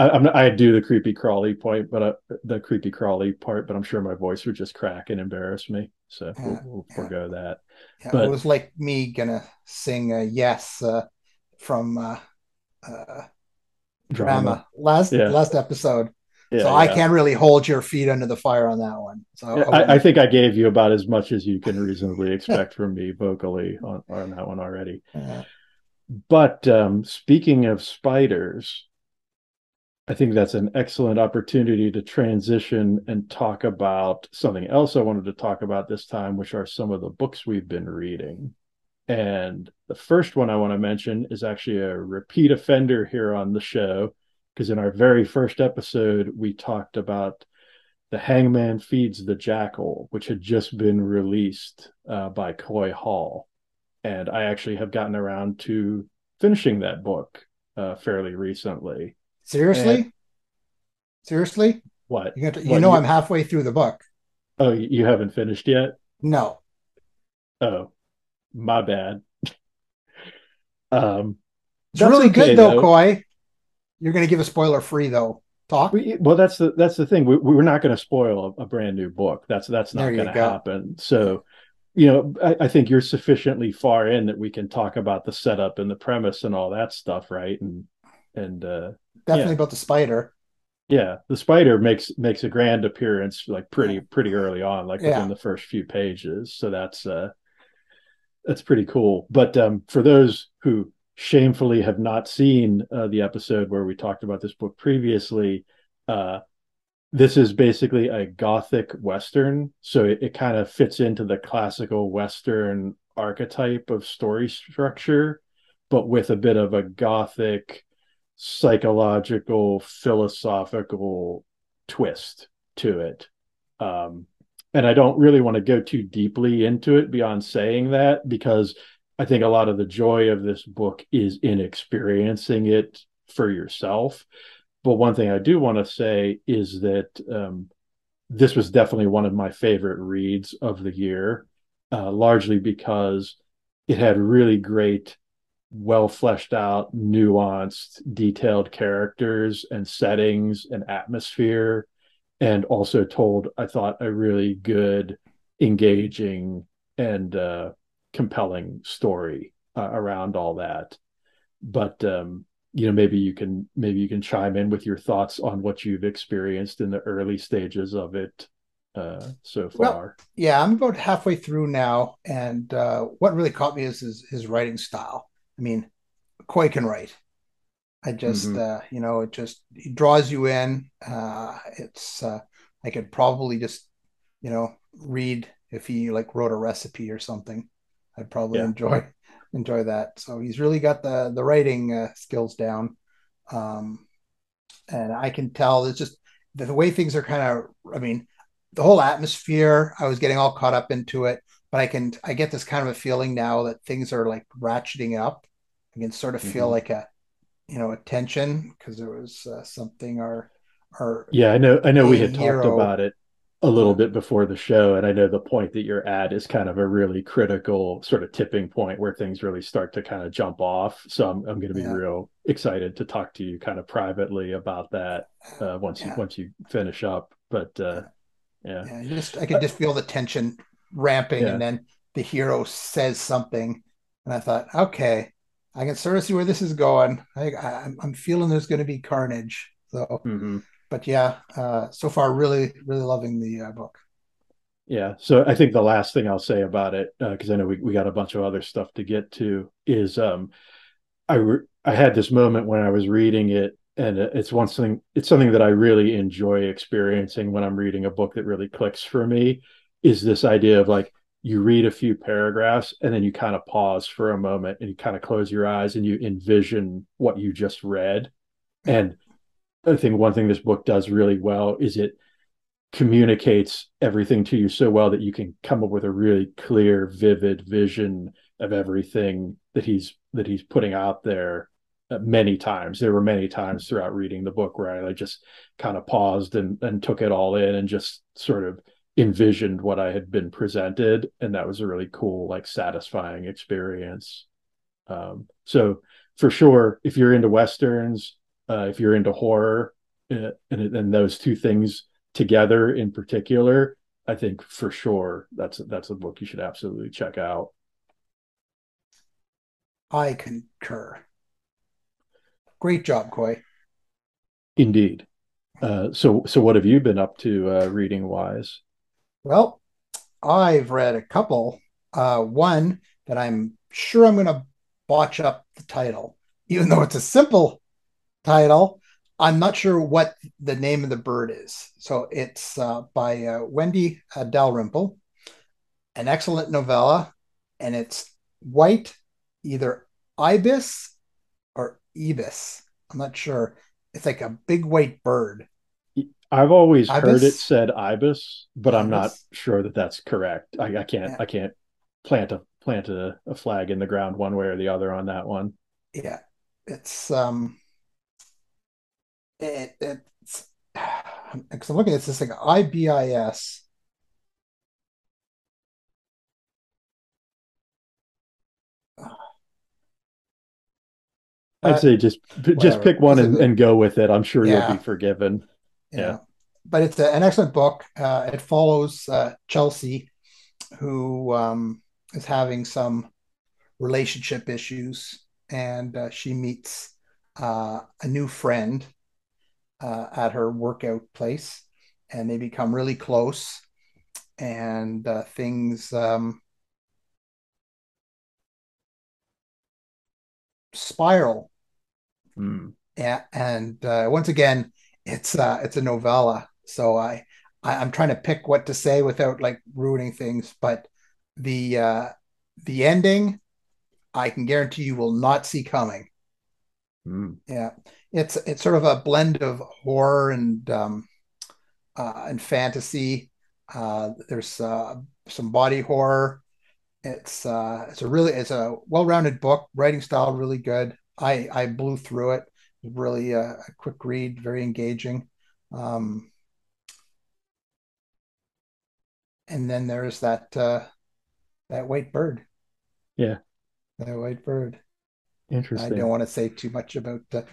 I, I'm not, I do the creepy crawly point, but uh, the creepy crawly part, but I'm sure my voice would just crack and embarrass me. So we'll, we'll yeah. forego that. Yeah, But- it was like me gonna sing a "Yes" uh, from uh, uh, drama last Yeah. last episode. Yeah, so I can't really hold your feet under the fire on that one. So Yeah, I, I think I gave you about as much as you can reasonably expect from me vocally on, on that one already. [LAUGHS] But um, speaking of spiders, I think that's an excellent opportunity to transition and talk about something else I wanted to talk about this time, which are some of the books we've been reading. And the first one I want to mention is actually a repeat offender here on the show, because in our very first episode, we talked about The Hangman Feeds the Jackal, which had just been released uh, by Coy Hall. And I actually have gotten around to finishing that book uh, fairly recently. Seriously? And- Seriously? What? You, got to, you What, know you- I'm halfway through the book. Oh, you haven't finished yet? No. Oh, my bad. um, It's really okay, good though, though. Coy. You're going to give a spoiler free though. Talk. we, well, that's the that's the thing. We, we're not going to spoil a, a brand new book. That's that's not going to go. happen. So, you know, I, I think you're sufficiently far in that we can talk about the setup and the premise and all that stuff, right? And and uh, Definitely yeah. about the spider. yeah, the spider makes makes a grand appearance like pretty pretty early on, like Yeah. within the first few pages. So that's uh that's pretty cool. But um for those who shamefully have not seen uh, the episode where we talked about this book previously, uh this is basically a gothic western, so it, it kind of fits into the classical western archetype of story structure, but with a bit of a gothic psychological philosophical twist to it. Um and i don't really want to go too deeply into it beyond saying that because i think a lot of the joy of this book is in experiencing it for yourself. But one thing i do want to say is that um this was definitely one of my favorite reads of the year uh, largely because it had really great well fleshed out, nuanced, detailed characters and settings and atmosphere, and also told, I thought, a really good, engaging, and uh, compelling story uh, around all that. But um, you know, maybe you can maybe you can chime in with your thoughts on what you've experienced in the early stages of it uh, so Well, far. Yeah, I'm about halfway through now, and uh, what really caught me is his, his writing style. I mean, Coy can write. I just, Mhm. uh, you know, it just it draws you in. Uh, it's uh, I could probably just, you know, read if he like wrote a recipe or something. I'd probably Yeah. enjoy [LAUGHS] enjoy that. So he's really got the the writing uh, skills down, um, and I can tell it's just the way things are kind of. I mean, the whole atmosphere. I was getting all caught up into it, but I can I get this kind of a feeling now that things are like ratcheting up. I can sort of feel Mhm. like a, you know, a tension because there was uh, something our our Yeah, I know. I know we had talked about it a little bit before the show, and I know the point that you're at is kind of a really critical sort of tipping point where things really start to kind of jump off. So I'm I'm going to be Yeah. real excited to talk to you kind of privately about that uh, once you once you finish up. But uh, yeah, Yeah, just I could just feel the tension ramping, Yeah. and then the hero says something, and I thought, okay, I can sort of see where this is going. I, I I'm- I'm feeling there's going to be carnage. So, Mhm. but yeah, uh, so far, really, really loving the uh, book. Yeah. So I think the last thing I'll say about it, because I know we, we got a bunch of other stuff to get to, is um, I re- I had this moment when I was reading it, and it's one thing. It's something that I really enjoy experiencing when I'm reading a book that really clicks for me. Is this idea of like you read a few paragraphs and then you kind of pause for a moment and you kind of close your eyes and you envision what you just read. And I think one thing this book does really well is it communicates everything to you so well that you can come up with a really clear vivid vision of everything that he's that he's putting out there uh, many times there were many times throughout reading the book where i just kind of paused and and took it all in and just sort of envisioned what i had been presented and that was a really cool like satisfying experience um so for sure if you're into westerns uh if you're into horror uh, and and those two things together in particular, I think for sure that's that's a book you should absolutely check out. I concur. Great job, Coy. Indeed. Uh, so so what have you been up to uh, reading wise? Well, I've read a couple. Uh, one that I'm sure I'm going to botch up the title, even though it's a simple title. I'm not sure what the name of the bird is. So it's uh, by uh, Wendy uh, Dalrymple, an excellent novella, and it's white, either ibis or ibis. I'm not sure. It's like a big white bird. I've always heard it said ibis, but I'm not sure that that's correct. I, I can't Yeah. I can't plant a plant a, a flag in the ground one way or the other on that one. Yeah. It's um it, it's [SIGHS] because I'm looking at this like IBIS. I'd Uh, say just just whatever. pick one and, and go with it. I'm sure you'll be forgiven. Yeah. know. But it's a, an excellent book. Uh, it follows uh, Chelsea, who um, is having some relationship issues, and uh, she meets uh, a new friend uh, at her workout place, and they become really close, and uh, things um, spiral. Hmm. Yeah, and uh, once again, it's uh, it's a novella, so I, I I'm trying to pick what to say without like ruining things. But the uh, the ending, I can guarantee you will not see coming. Hmm. Yeah, it's it's sort of a blend of horror and um, uh, and fantasy. Uh, there's uh, some body horror. It's uh, it's a really it's a well-rounded book. Writing style really good. I I blew through it. Really uh, a quick read, very engaging. Um, and then there's that uh, that white bird. Yeah. That white bird. Interesting. I don't want to say too much about the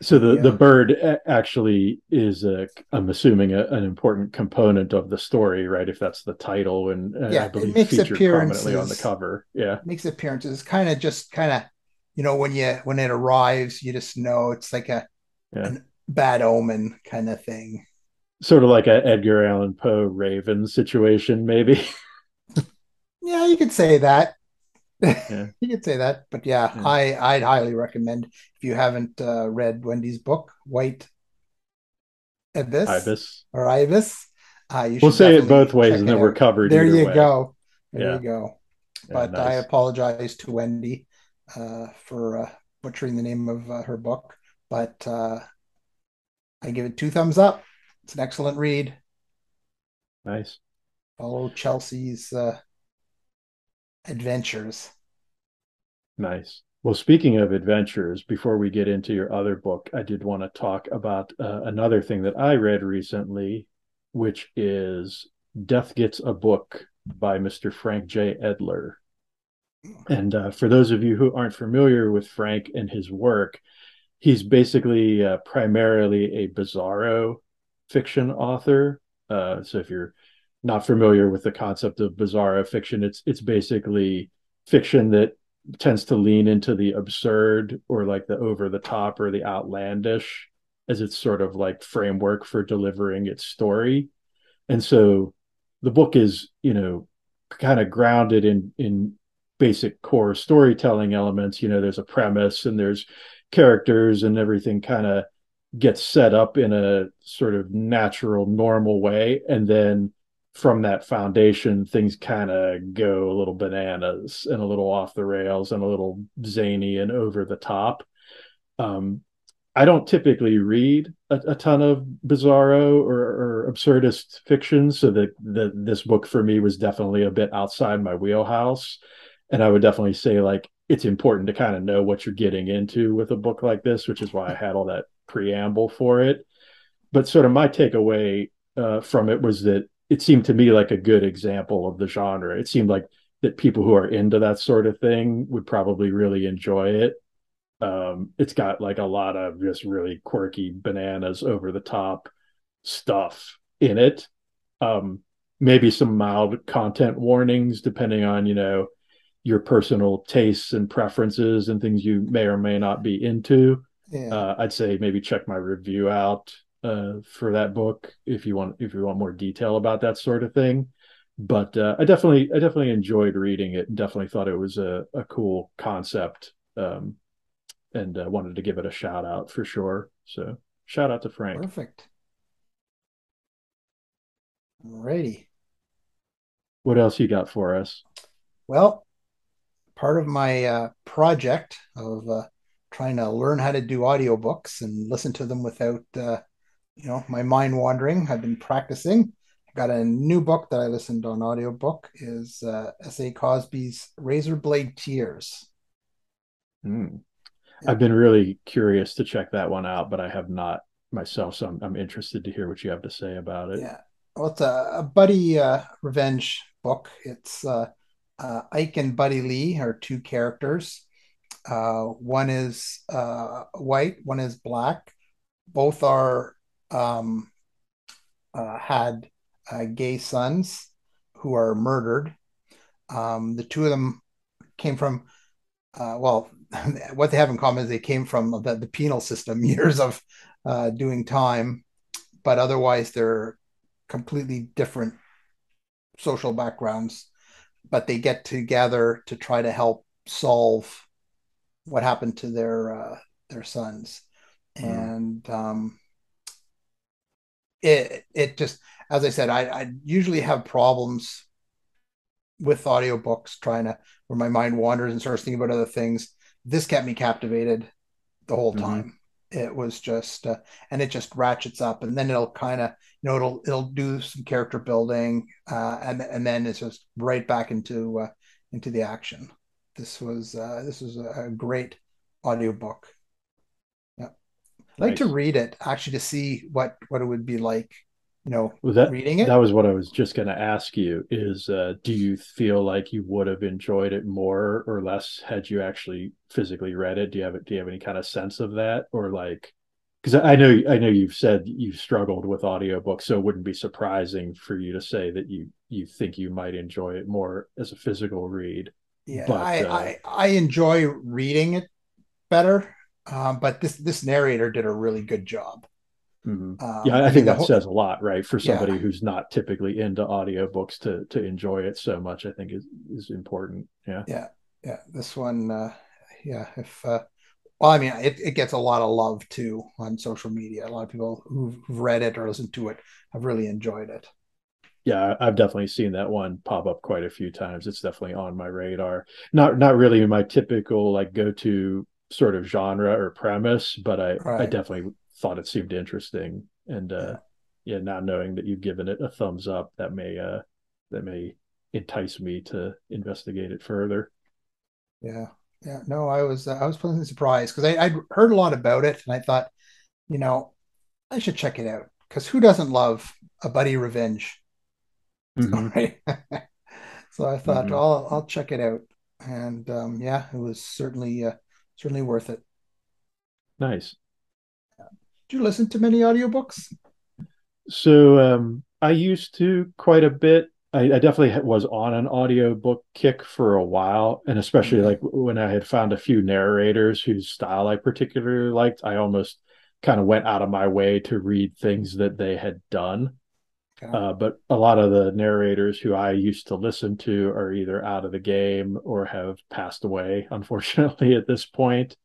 So the, the bird actually is a, I'm assuming a, an important component of the story, right? If that's the title, and uh, Yeah, I it believe makes featured prominently on the cover. Yeah, makes appearances. Kind of just kind of you know when you when it arrives, you just know it's like a Yeah. an bad omen kind of thing. sort of like a Edgar Allan Poe Raven situation, maybe. [LAUGHS] Yeah, you could say that. Yeah. [LAUGHS] You could say that, but yeah, Yeah. I I'd highly recommend if you haven't uh, read Wendy's book, White Abyss Ibis. or Ibis. Uh, you We'll say it both ways, and then we're covered. There you way. go. There Yeah. you go. But I nice. apologize to Wendy for uh, butchering the name of uh, her book. But uh, I give it two thumbs up. It's an excellent read. nice. Follow Chelsea's uh, adventures. Nice. Well, speaking of adventures, before we get into your other book, I did want to talk about uh, another thing that I read recently, which is Death Gets a Book by Mr. Frank J. Edler. And uh, for those of you who aren't familiar with Frank and his work, he's basically uh, primarily a bizarro fiction author. Uh, so if you're not familiar with the concept of bizarro fiction, it's it's basically fiction that tends to lean into the absurd or like the over the top or the outlandish as its sort of like framework for delivering its story. And so the book is, you know, kind of grounded in in basic core storytelling elements. You know, there's a premise and there's characters and everything kind of gets set up in a sort of natural, normal way. And then from that foundation, things kind of go a little bananas and a little off the rails and a little zany and over the top. Um, I don't typically read a, a ton of bizarro or, or absurdist fiction, so that this book for me was definitely a bit outside my wheelhouse. And I would definitely say like it's important to kind of know what you're getting into with a book like this, which is why I had all that preamble for it. But sort of my takeaway uh, from it was that it seemed to me like a good example of the genre. It seemed like that people who are into that sort of thing would probably really enjoy it. Um, it's got like a lot of just really quirky bananas over the top stuff in it. Um, maybe some mild content warnings depending on, you know, your personal tastes and preferences and things you may or may not be into. Yeah. Uh, I'd say maybe check my review out uh, for that book if you want if you want more detail about that sort of thing. But uh, I definitely I definitely enjoyed reading it and definitely thought it was a, a cool concept um, and uh, wanted to give it a shout out for sure. So shout out to Frank. Perfect. Alrighty. What else you got for us? Well, part of my uh, project of uh, trying to learn how to do audiobooks and listen to them without uh, you know my mind wandering. I've been practicing. I got a new book that I listened on audiobook is uh, S.A. Cosby's Razorblade Tears. Mm. I've been really curious to check that one out, but I have not myself, so I'm, I'm interested to hear what you have to say about it. Yeah, well, it's a, a buddy uh, revenge book. It's uh, uh, Ike and Buddy Lee are two characters. Uh, one is uh, white, one is black. Both are um, uh, had gay sons who are murdered. Um, the two of them came from well, [LAUGHS] what they have in common is they came from the, the penal system, [LAUGHS] years of uh, doing time, but otherwise they're completely different social backgrounds. But they get together to try to help solve what happened to their uh, their sons, mm. and um, it it just as I said, I, I usually have problems with audiobooks trying to where my mind wanders and starts thinking about other things this kept me captivated the whole mm-hmm. time mm-hmm. it was just uh, and it just ratchets up and then it'll kind of you know it'll it'll do some character building uh, and and then it's just right back into uh, into the action. This was uh, this was a great audiobook. Yeah. I'd like to read it actually to see what what it would be like you know well, that, reading it. that was what i was just going to ask you is uh, do you feel like you would have enjoyed it more or less had you actually physically read it? Do you have do you have any kind of sense of that? Or like because i know i know you've said you've struggled with audiobooks so it wouldn't be surprising for you to say that you you think you might enjoy it more as a physical read yeah but, I, uh, I i enjoy reading it better um, but this this narrator did a really good job Mm-hmm. Um, yeah, I, I think that whole, says a lot, right? For somebody yeah. who's not typically into audiobooks to to enjoy it so much, I think is is important. Yeah. Yeah. Yeah. This one, uh, yeah, if uh, well, I mean, it, it gets a lot of love too on social media. A lot of people who've read it or listened to it have really enjoyed it. Yeah, I've definitely seen that one pop up quite a few times. It's definitely on my radar. Not not really my typical like go to sort of genre or premise, but I right. I definitely thought it seemed interesting and uh yeah. yeah now knowing that you've given it a thumbs up that may uh that may entice me to investigate it further yeah yeah no i was uh, i was pleasantly surprised because i i'd heard a lot about it and i thought you know i should check it out because who doesn't love a buddy revenge [LAUGHS] mm-hmm. right [LAUGHS] so i thought mm-hmm. i'll i'll check it out and um yeah it was certainly uh certainly worth it nice do you listen to many audiobooks? So um, I used to quite a bit. I, I, definitely was on an audiobook kick for a while, and especially mm-hmm. like when I had found a few narrators whose style I particularly liked, I almost kind of went out of my way to read things that they had done. Okay. Uh, but a lot of the narrators who I used to listen to are either out of the game or have passed away, [LAUGHS] unfortunately, at this point.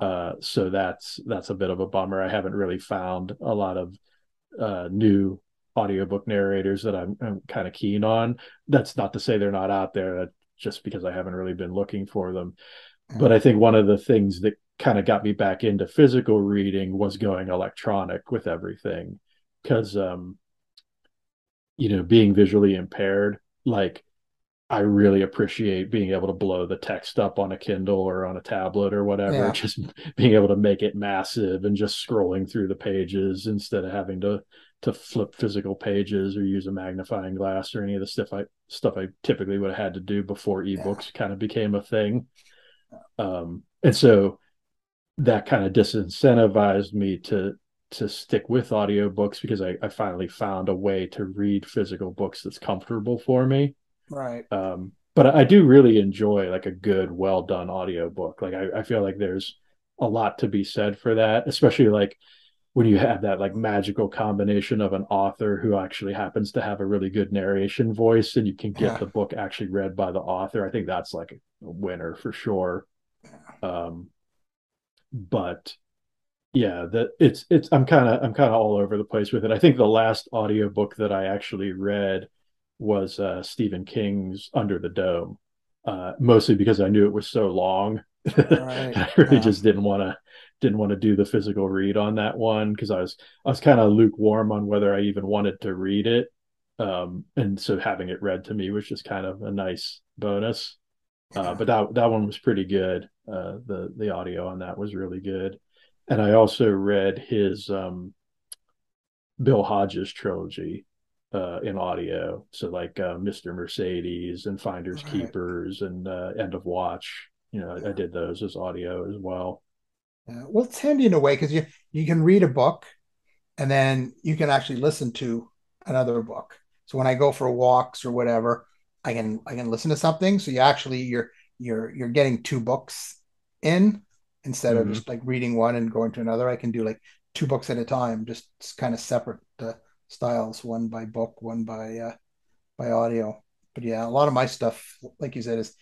Uh, so that's that's a bit of a bummer. I haven't really found a lot of uh, new audiobook narrators that I'm, I'm kind of keen on. That's not to say they're not out there. That just because I haven't really been looking for them. But I think one of the things that kind of got me back into physical reading was going electronic with everything, because um, you know, being visually impaired, like I really appreciate being able to blow the text up on a Kindle or on a tablet or whatever, yeah. [LAUGHS] just being able to make it massive and just scrolling through the pages instead of having to to flip physical pages or use a magnifying glass or any of the stuff I stuff I typically would have had to do before ebooks yeah. kind of became a thing. Um, and so that kind of disincentivized me to to stick with audiobooks because I, I finally found a way to read physical books that's comfortable for me Right. Um, but I do really enjoy like a good, well done audiobook. Like I, I feel like there's a lot to be said for that, especially like when you have that like magical combination of an author who actually happens to have a really good narration voice and you can get yeah. the book actually read by the author. I think that's like a winner for sure. Um, but yeah, that it's it's I'm kind of I'm kind of all over the place with it. I think the last audiobook that I actually read was uh, Stephen King's Under the Dome, uh, mostly because I knew it was so long. [LAUGHS] Right. I really yeah. just didn't want to didn't want to do the physical read on that one because I was I was kind of lukewarm on whether I even wanted to read it. Um, and so having it read to me was just kind of a nice bonus. Uh, but that that one was pretty good. Uh, the the audio on that was really good, and I also read his um, Bill Hodges trilogy uh, in audio. So like uh, Mr. Mercedes and Finders right. Keepers and uh, End of Watch. You know, I, I did those as audio as well. Yeah. Well, it's handy in a way because you you can read a book, and then you can actually listen to another book. So when I go for walks or whatever, I can I can listen to something. So you actually you're you're you're getting two books in instead mm-hmm. of just like reading one and going to another. I can do like two books at a time, just kind of separate uh, styles, one by book, one by uh, by audio. But yeah, a lot of my stuff, like you said, is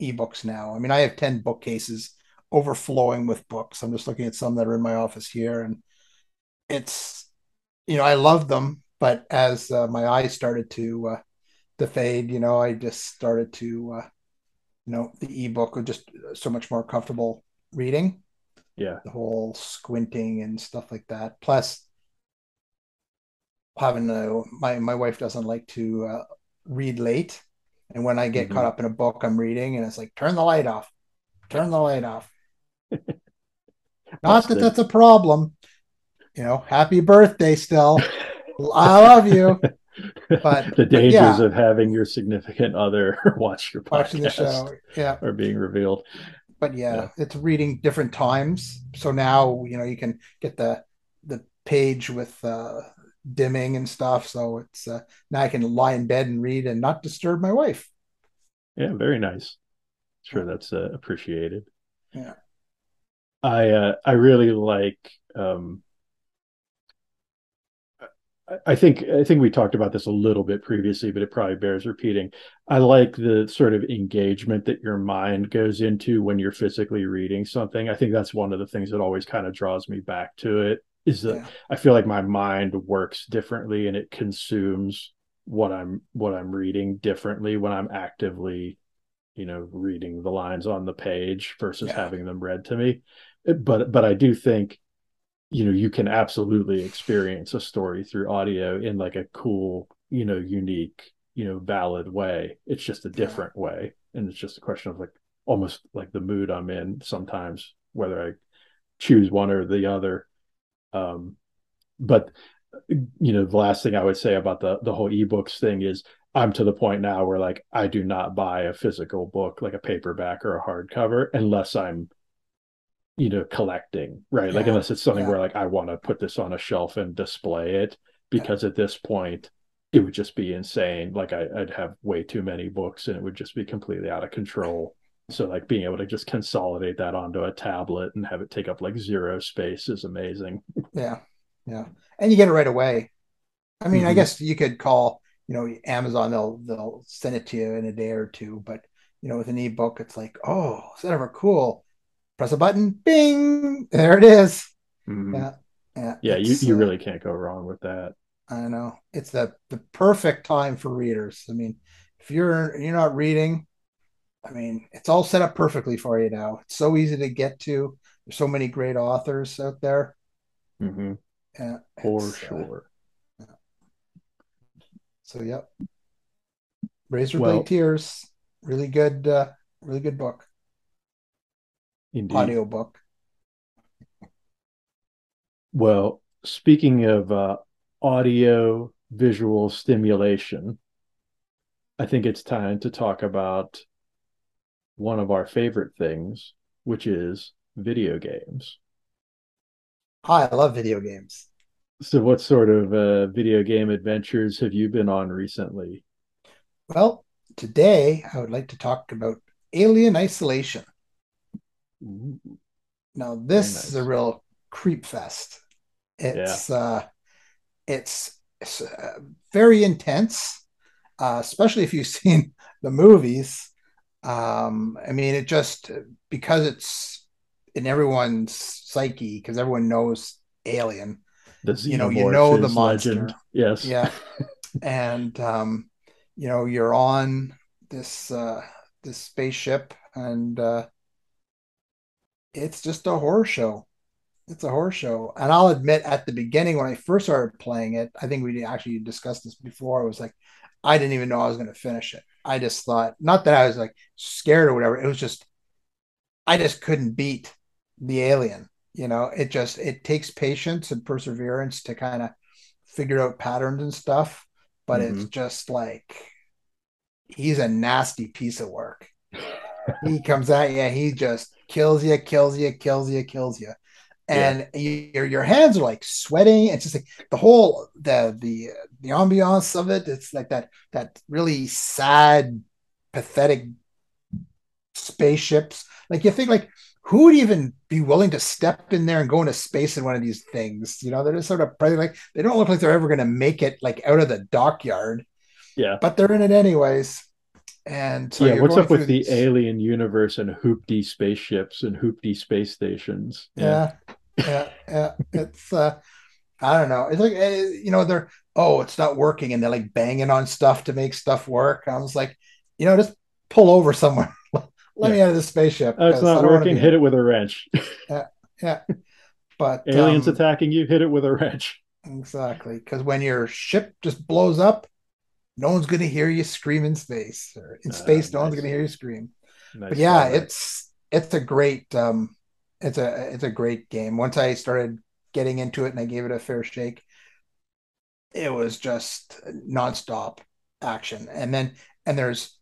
ebooks now. I mean, I have ten bookcases overflowing with books. I'm just looking at some that are in my office here, and it's you know I love them, but as uh, my eyes started to uh, to fade, you know, I just started to uh, you know the ebook was just so much more comfortable reading. Yeah, the whole squinting and stuff like that. Plus, having a, my my wife doesn't like to uh, read late, and when I get mm-hmm. caught up in a book I'm reading, and it's like turn the light off, turn the light off. Not that that's a problem. You know, happy birthday still. [LAUGHS] I love you. But the dangers yeah. of having your significant other [LAUGHS] watch your podcast watching the show, yeah, are being revealed. But yeah, yeah, it's reading different times. So now you know you can get the the page with uh, dimming and stuff. So it's uh, now I can lie in bed and read and not disturb my wife. Yeah, very nice. Sure, that's uh, appreciated. Yeah. I uh, I really like. Um, I think I think we talked about this a little bit previously, but it probably bears repeating. I like the sort of engagement that your mind goes into when you're physically reading something. I think that's one of the things that always kind of draws me back to it. Is that yeah. I feel like my mind works differently and it consumes what I'm what I'm reading differently when I'm actively, you know, reading the lines on the page versus yeah. having them read to me but but I do think you know you can absolutely experience a story through audio in like a cool you know unique you know valid way. It's just a different yeah. way. And it's just a question of like almost like the mood i'm in sometimes whether i choose one or the other. Um but you know the last thing i would say about the the whole ebooks thing is i'm to the point now where like i do not buy a physical book like a paperback or a hardcover unless i'm you know collecting right yeah. like unless it's something yeah. where like i want to put this on a shelf and display it because yeah. at this point it would just be insane like I, i'd have way too many books and it would just be completely out of control so like being able to just consolidate that onto a tablet and have it take up like zero space is amazing yeah yeah and you get it right away i mean mm-hmm. i guess you could call you know amazon they'll they'll send it to you in a day or two but you know with an ebook it's like oh is that ever cool press a button, bing, there it is. Mm-hmm. Yeah, yeah, yeah. You you uh, really can't go wrong with that. I know it's the the perfect time for readers. I mean, if you're you're not reading, I mean, it's all set up perfectly for you now. It's so easy to get to. There's so many great authors out there. Mm-hmm. Yeah, for uh, sure. Uh, yeah. So, yep. Razor well, Blade Tears, really good, uh, really good book. Indeed. audiobook. Well, speaking of uh, audio visual stimulation, I think it's time to talk about one of our favorite things, which is video games. Hi, I love video games. So, what sort of uh, video game adventures have you been on recently? Well, today I would like to talk about Alien Isolation. Now this nice. is a real creep fest. It's yeah. uh, it's, it's uh, very intense, uh, especially if you've [LAUGHS] seen the movies. Um, I mean, it just because it's in everyone's psyche because everyone knows Alien. you know, you know the monster. Legend. Yes. Yeah. [LAUGHS] and um, you know, you're on this uh, this spaceship and uh, it's just a horror show. it's a horror show. And I'll admit, at the beginning when I first started playing it, I think we actually discussed this before. It was like I didn't even know I was going to finish it. I just thought, not that I was like scared or whatever. It was just I just couldn't beat the alien. You know, it just it takes patience and perseverance to kind of figure out patterns and stuff. But mm-hmm. it's just like he's a nasty piece of work. [LAUGHS] he comes at you, he just kills you, kills you, kills you, kills you. And yeah. your your hands are like sweating. It's just like the whole the the the ambiance of it. It's like that that really sad, pathetic spaceships. Like you think like who would even be willing to step in there and go into space in one of these things? You know, they're just sort of like they don't look like they're ever going to make it like out of the dockyard. Yeah, but they're in it anyways. And so yeah, what's up with the alien universe and hoopty spaceships and hoopty space stations? Yeah, yeah, yeah. yeah. It's uh, I don't know. It's like eh, you know they're oh it's not working and they're like banging on stuff to make stuff work. I was like, you know, just pull over somewhere. [LAUGHS] Let yeah. me out of the spaceship. Oh, it's not working. Hit it with a wrench. [LAUGHS] yeah, yeah. But aliens um, attacking you, hit it with a wrench. Exactly, because when your ship just blows up, no one's going to hear you scream in space, or in uh, space, no nice. one's going to hear you scream. Nice but yeah, it's it's a great um, it's a it's a great game. Once I started getting into it and I gave it a fair shake, it was just nonstop action. And then and there's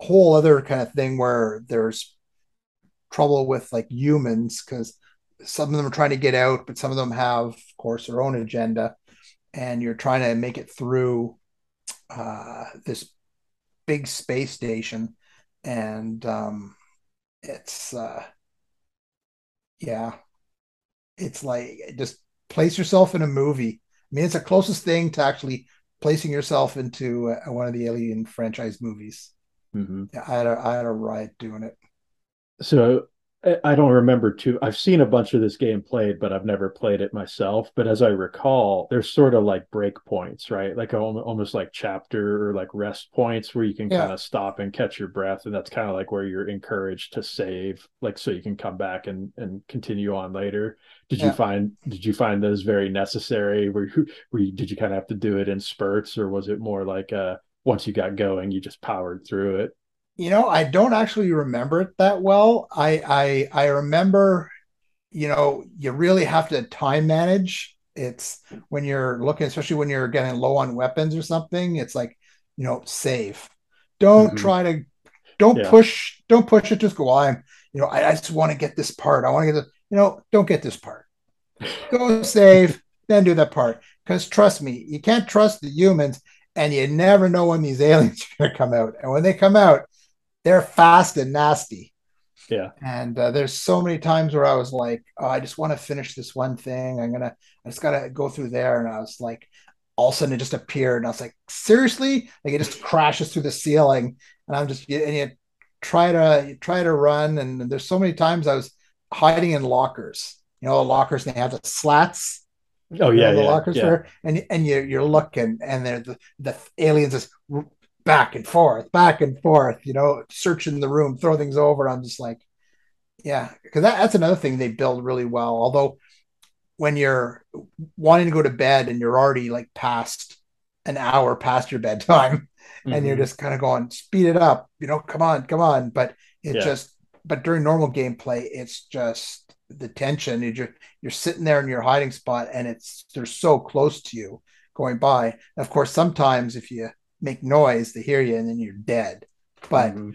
a whole other kind of thing where there's trouble with like humans because some of them are trying to get out, but some of them have, of course, their own agenda, and you're trying to make it through uh, this big space station, and um, it's uh, yeah, it's like just place yourself in a movie. I mean, it's the closest thing to actually placing yourself into uh, one of the Alien franchise movies. Mm-hmm. Yeah, I had a I had a riot doing it. So I don't remember too. I've seen a bunch of this game played, but I've never played it myself. But as I recall, there's sort of like break points, right? Like almost like chapter or like rest points where you can yeah. kind of stop and catch your breath, and that's kind of like where you're encouraged to save, like so you can come back and and continue on later. Did yeah. you find did you find those very necessary? Were you, were you did you kind of have to do it in spurts, or was it more like uh once you got going, you just powered through it? You know, I don't actually remember it that well. I I I remember, you know, you really have to time manage. It's when you're looking, especially when you're getting low on weapons or something. It's like, you know, save. Don't mm-hmm. try to, don't yeah. push, don't push it. Just go. I'm, you know, I, I just want to get this part. I want to get this. You know, don't get this part. [LAUGHS] Go save, then do that part. Because trust me, you can't trust the humans and you never know when these [LAUGHS] aliens are going to come out. And when they come out, they're fast and nasty. Yeah. And uh, there's so many times where I was like, oh, I just want to finish this one thing. I'm gonna, I just gotta go through there. And I was like, all of a sudden it just appeared, and I was like, seriously? Like it just crashes through the ceiling, and I'm just, and you try to you try to run, and there's so many times I was hiding in lockers. You know, the lockers they have the slats Oh yeah, the yeah, lockers yeah. are, and and you you're looking, and they're the the aliens just back and forth, back and forth, you know, searching the room, throw things over. I'm just like, yeah, because that, that's another thing they build really well. Although when you're wanting to go to bed and you're already like past an hour past your bedtime, mm-hmm. [LAUGHS] and you're mm-hmm. just kind of going, speed it up, you know, come on, come on. But it yeah. just, but during normal gameplay, it's just the tension. You're you're sitting there in your hiding spot, and it's they're so close to you going by. And of course, sometimes if you make noise, to hear you, and then you're dead. But mm-hmm.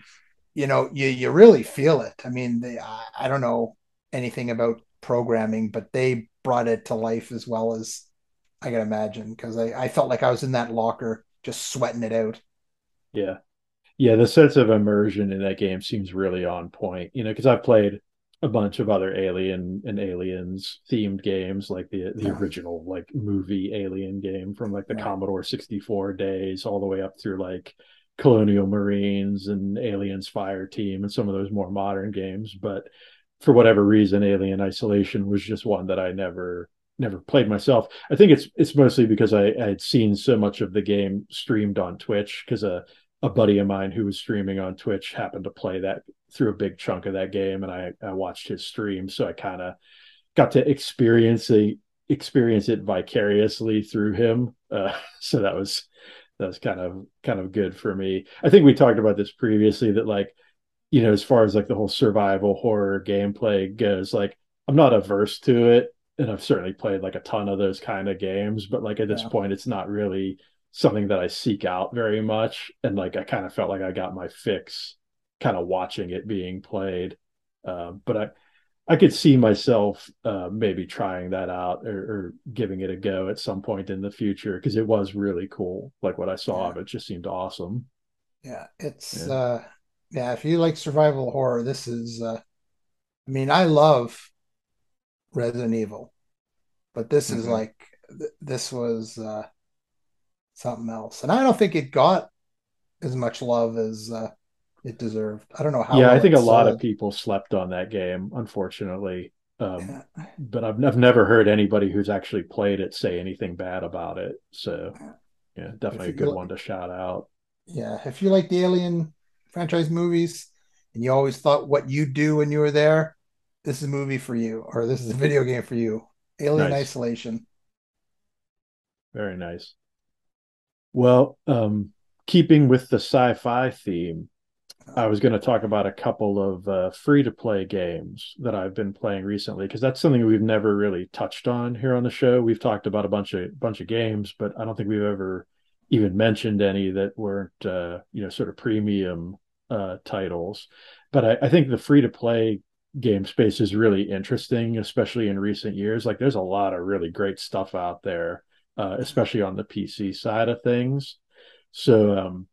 you know, you you really feel it. I mean, they, I, I don't know anything about programming, but they brought it to life as well as I can imagine because I, I felt like I was in that locker just sweating it out. Yeah. Yeah, the sense of immersion in that game seems really on point. You know, because I've played a bunch of other alien and aliens themed games like the the original like movie alien game from like the commodore 64 days all the way up through like colonial marines and aliens fire team and some of those more modern games. But for whatever reason alien isolation was just one that i never never played myself. I think it's it's mostly because i i had seen so much of the game streamed on twitch because a a buddy of mine who was streaming on twitch happened to play that through a big chunk of that game, and I, I watched his stream, so I kind of got to experience a experience it vicariously through him. Uh, [LAUGHS] so that was that was kind of kind of good for me. I think we talked about this previously that like you know as far as like the whole survival horror gameplay goes, like I'm not averse to it, and I've certainly played like a ton of those kind of games, but like at this yeah. point, it's not really something that I seek out very much. And like I kind of felt like I got my fix, kind of watching it being played. Uh, but I I could see myself uh, maybe trying that out or, or, giving it a go at some point in the future because it was really cool. Like what I saw yeah. of it just seemed awesome. Yeah, it's yeah. uh yeah, if you like survival horror, this is uh I mean, I love Resident Evil, but this mm-hmm. is like th- this was uh something else. And I don't think it got as much love as uh it deserved. I don't know how. Yeah, I think a lot of people slept on that game, unfortunately. Um, yeah. But I've, I've never heard anybody who's actually played it say anything bad about it. So, yeah, definitely a good one to shout out. Yeah, if you like the Alien franchise movies and you always thought what you do when you were there, this is a movie for you, or this is a video game for you. Alien nice. Isolation. Very nice. Well, um, keeping with the sci-fi theme, I was going to talk about a couple of uh, free to play games that I've been playing recently because that's something we've never really touched on here on the show. We've talked about a bunch of bunch of games, but I don't think we've ever even mentioned any that weren't uh, you know sort of premium uh, titles. But I, I think the free to play game space is really interesting, especially in recent years. Like there's a lot of really great stuff out there, uh, especially on the PC side of things. So um,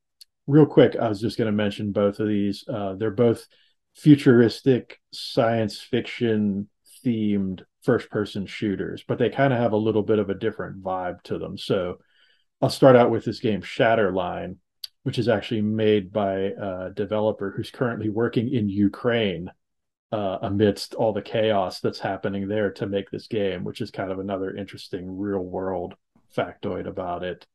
real quick, I was just going to mention both of these. Uh, they're both futuristic science fiction themed first person shooters, but they kind of have a little bit of a different vibe to them. So I'll start out with this game Shatterline, which is actually made by a developer who's currently working in Ukraine uh, amidst all the chaos that's happening there to make this game, which is kind of another interesting real world factoid about it.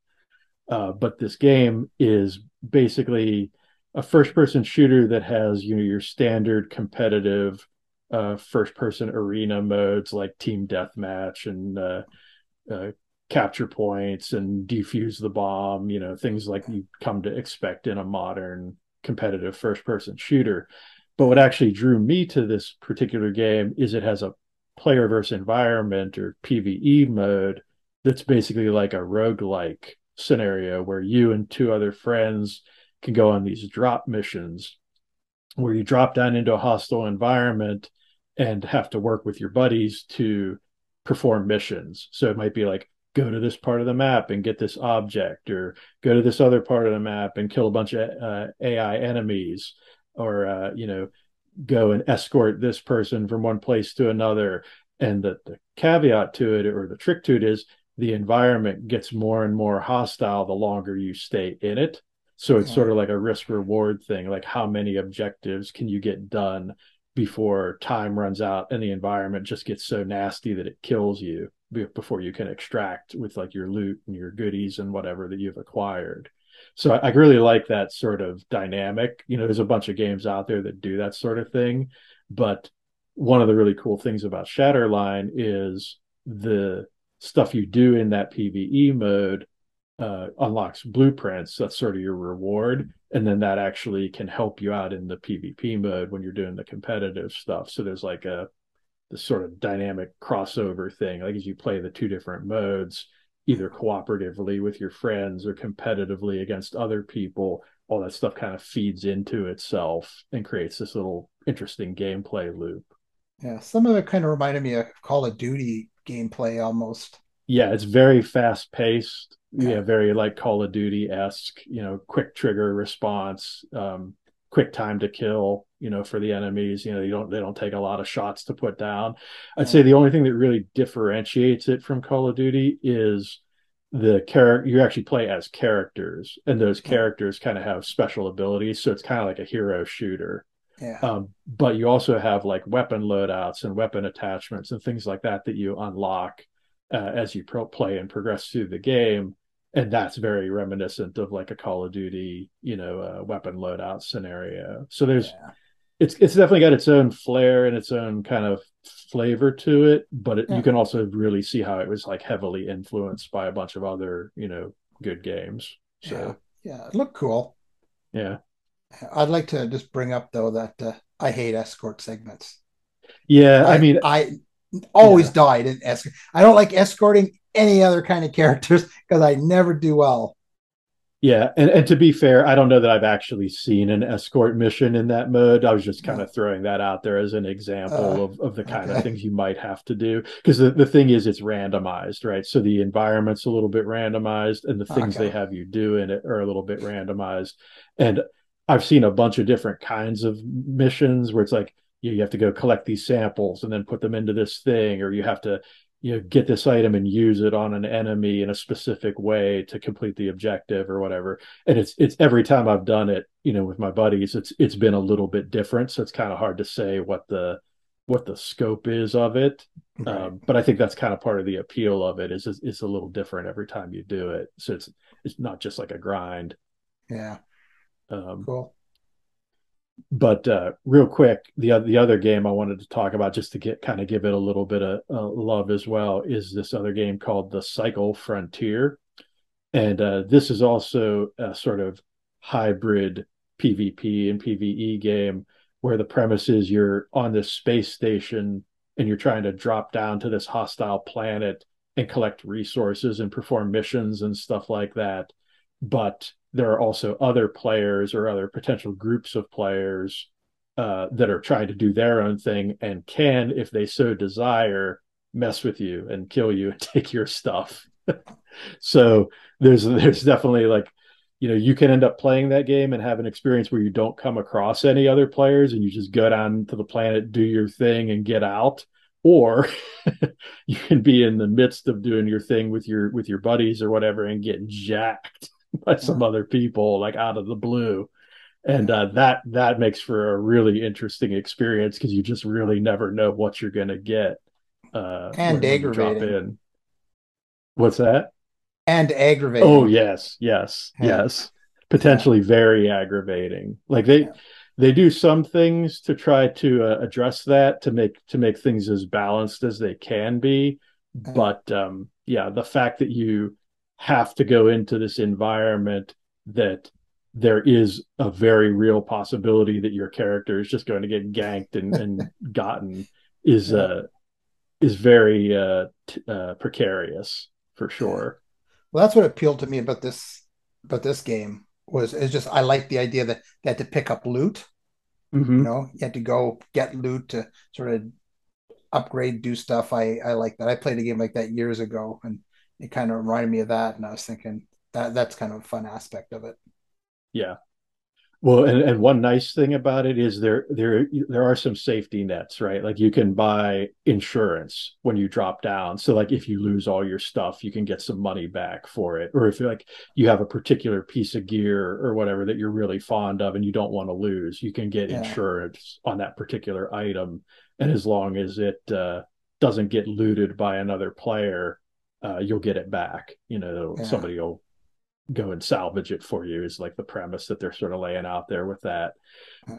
Uh, but this game is basically a first person shooter that has you know your standard competitive uh, first person arena modes like team deathmatch and uh, uh, capture points and defuse the bomb you know things like you come to expect in a modern competitive first person shooter. But what actually drew me to this particular game is it has a player versus environment or pve mode that's basically like a roguelike scenario where you and two other friends can go on these drop missions where you drop down into a hostile environment and have to work with your buddies to perform missions. So it might be like go to this part of the map and get this object or go to this other part of the map and kill a bunch of uh, AI enemies or uh, you know go and escort this person from one place to another and the, the caveat to it or the trick to it is the environment gets more and more hostile the longer you stay in it. So it's sort of like a risk reward thing. Like how many objectives can you get done before time runs out and the environment just gets so nasty that it kills you before you can extract with like your loot and your goodies and whatever that you've acquired. So I, I really like that sort of dynamic. You know, there's a bunch of games out there that do that sort of thing, but one of the really cool things about Shatterline is the stuff you do in that PVE mode uh, unlocks blueprints. That's sort of your reward. And then that actually can help you out in the PvP mode when you're doing the competitive stuff. So there's like a this sort of dynamic crossover thing. Like as you play the two different modes, either cooperatively with your friends or competitively against other people, all that stuff kind of feeds into itself and creates this little interesting gameplay loop. Yeah, some of it kind of reminded me of Call of Duty gameplay almost. Yeah, it's very fast paced. Yeah. yeah, very like Call of Duty esque. You know, quick trigger response, um, quick time to kill. You know, for the enemies. You know, you don't they don't take a lot of shots to put down. I'd yeah. say the only thing that really differentiates it from Call of Duty is the character you actually play as characters and those characters kind of have special abilities so it's kind of like a hero shooter yeah. Um, but you also have like weapon loadouts and weapon attachments and things like that that you unlock uh, as you pro- play and progress through the game. And that's very reminiscent of like a Call of Duty, you know, uh, weapon loadout scenario. So there's, yeah. it's it's definitely got its own flair and its own kind of flavor to it, but it, Yeah. you can also really see how it was like heavily influenced by a bunch of other, you know, good games. Yeah, So yeah, it looked cool. yeah, I'd like to just bring up though that uh, I hate escort segments. yeah. I, mean, I always Yeah. died in escort. I don't like escorting any other kind of characters [LAUGHS] because I never do well. Yeah, and, and to be fair, I don't know that I've actually seen an escort mission in that mode. I was just kind of throwing that out there as an example Uh, of, of the kind okay. of things you might have to do. Because the, the thing is, it's randomized, right? So the environment's a little bit randomized, and the things Okay. they have you do in it are a little bit randomized. And I've seen a bunch of different kinds of missions where it's like you, you have to go collect these samples and then put them into this thing, or you have to you know get this item and use it on an enemy in a specific way to complete the objective or whatever. And it's it's every time i've done it you know with my buddies it's it's been a little bit different. So it's kind of hard to say what the what the scope is of it. Right. um, but i think that's kind of part of the appeal of it is it's, it's a little different every time you do it. So it's it's not just like a grind. Yeah, um, cool. but uh, real quick, the other the other game I wanted to talk about just to get kind of give it a little bit of uh, love as well is this other game called the Cycle Frontier, and uh, this is also a sort of hybrid PvP and PvE game where the premise is you're on this space station and you're trying to drop down to this hostile planet and collect resources and perform missions and stuff like that. But there are also other players or other potential groups of players uh, that are trying to do their own thing and can, if they so desire, mess with you and kill you and [LAUGHS] take your stuff. [LAUGHS] so there's there's definitely like you know you can end up playing that game and have an experience where you don't come across any other players and you just go down to the planet do your thing and get out or [LAUGHS] you can be in the midst of doing your thing with your with your buddies or whatever and get jacked by some other people like out of the blue and uh, that that makes for a really interesting experience because you just really never know what you're going to get uh And when drop in what's that And aggravating. Oh yes, yes, Yeah. yes. Potentially very aggravating. Like they Yeah. they do some things to try to uh, address that to make to make things as balanced as they can be, but um yeah, the fact that you have to go into this environment that there is a very real possibility that your character is just going to get ganked and, and [LAUGHS] gotten is uh is very uh, t- uh precarious for sure. Well, that's what appealed to me about this about this game was is just I like the idea that they had to pick up loot. Mhm. You know, you had to go get loot to sort of upgrade, do stuff. I I like that. I played a game like that years ago, and it kind of reminded me of that. And I was thinking that that's kind of a fun aspect of it. Yeah. Well, and, and one nice thing about it is there there there are some safety nets, right? Like you can buy insurance when you drop down. So like if you lose all your stuff, you can get some money back for it. Or if like you have a particular piece of gear or whatever that you're really fond of and you don't want to lose, you can get Yeah. insurance on that particular item. And as long as it uh, doesn't get looted by another player, uh, you'll get it back. You know, Yeah. somebody will go and salvage it for you is like the premise that they're sort of laying out there with that.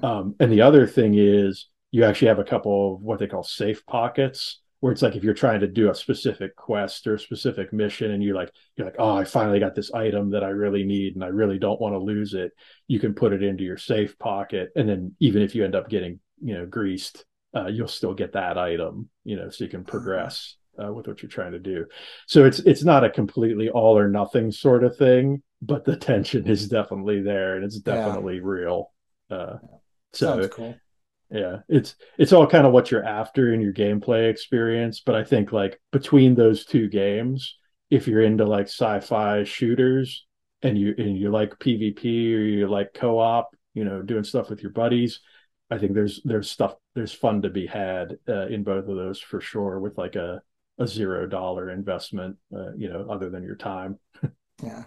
Um, and the other thing is you actually have a couple of what they call safe pockets where it's like if you're trying to do a specific quest or a specific mission and you're like you're like oh I finally got this item that I really need and I really don't want to lose it you can put it into your safe pocket and then even if you end up getting you know greased uh, you'll still get that item you know so you can progress uh, with what you're trying to do so it's it's not a completely all or nothing sort of thing but the [LAUGHS] tension is definitely there and it's Yeah. definitely real uh so Sounds cool. yeah it's it's all kind of what you're after in your gameplay experience but i think like between those two games if you're into like sci-fi shooters and you and you like pvp or you like co-op you know doing stuff with your buddies i think there's there's stuff there's fun to be had uh, in both of those for sure with like a a zero dollar investment uh, you know other than your time Yeah.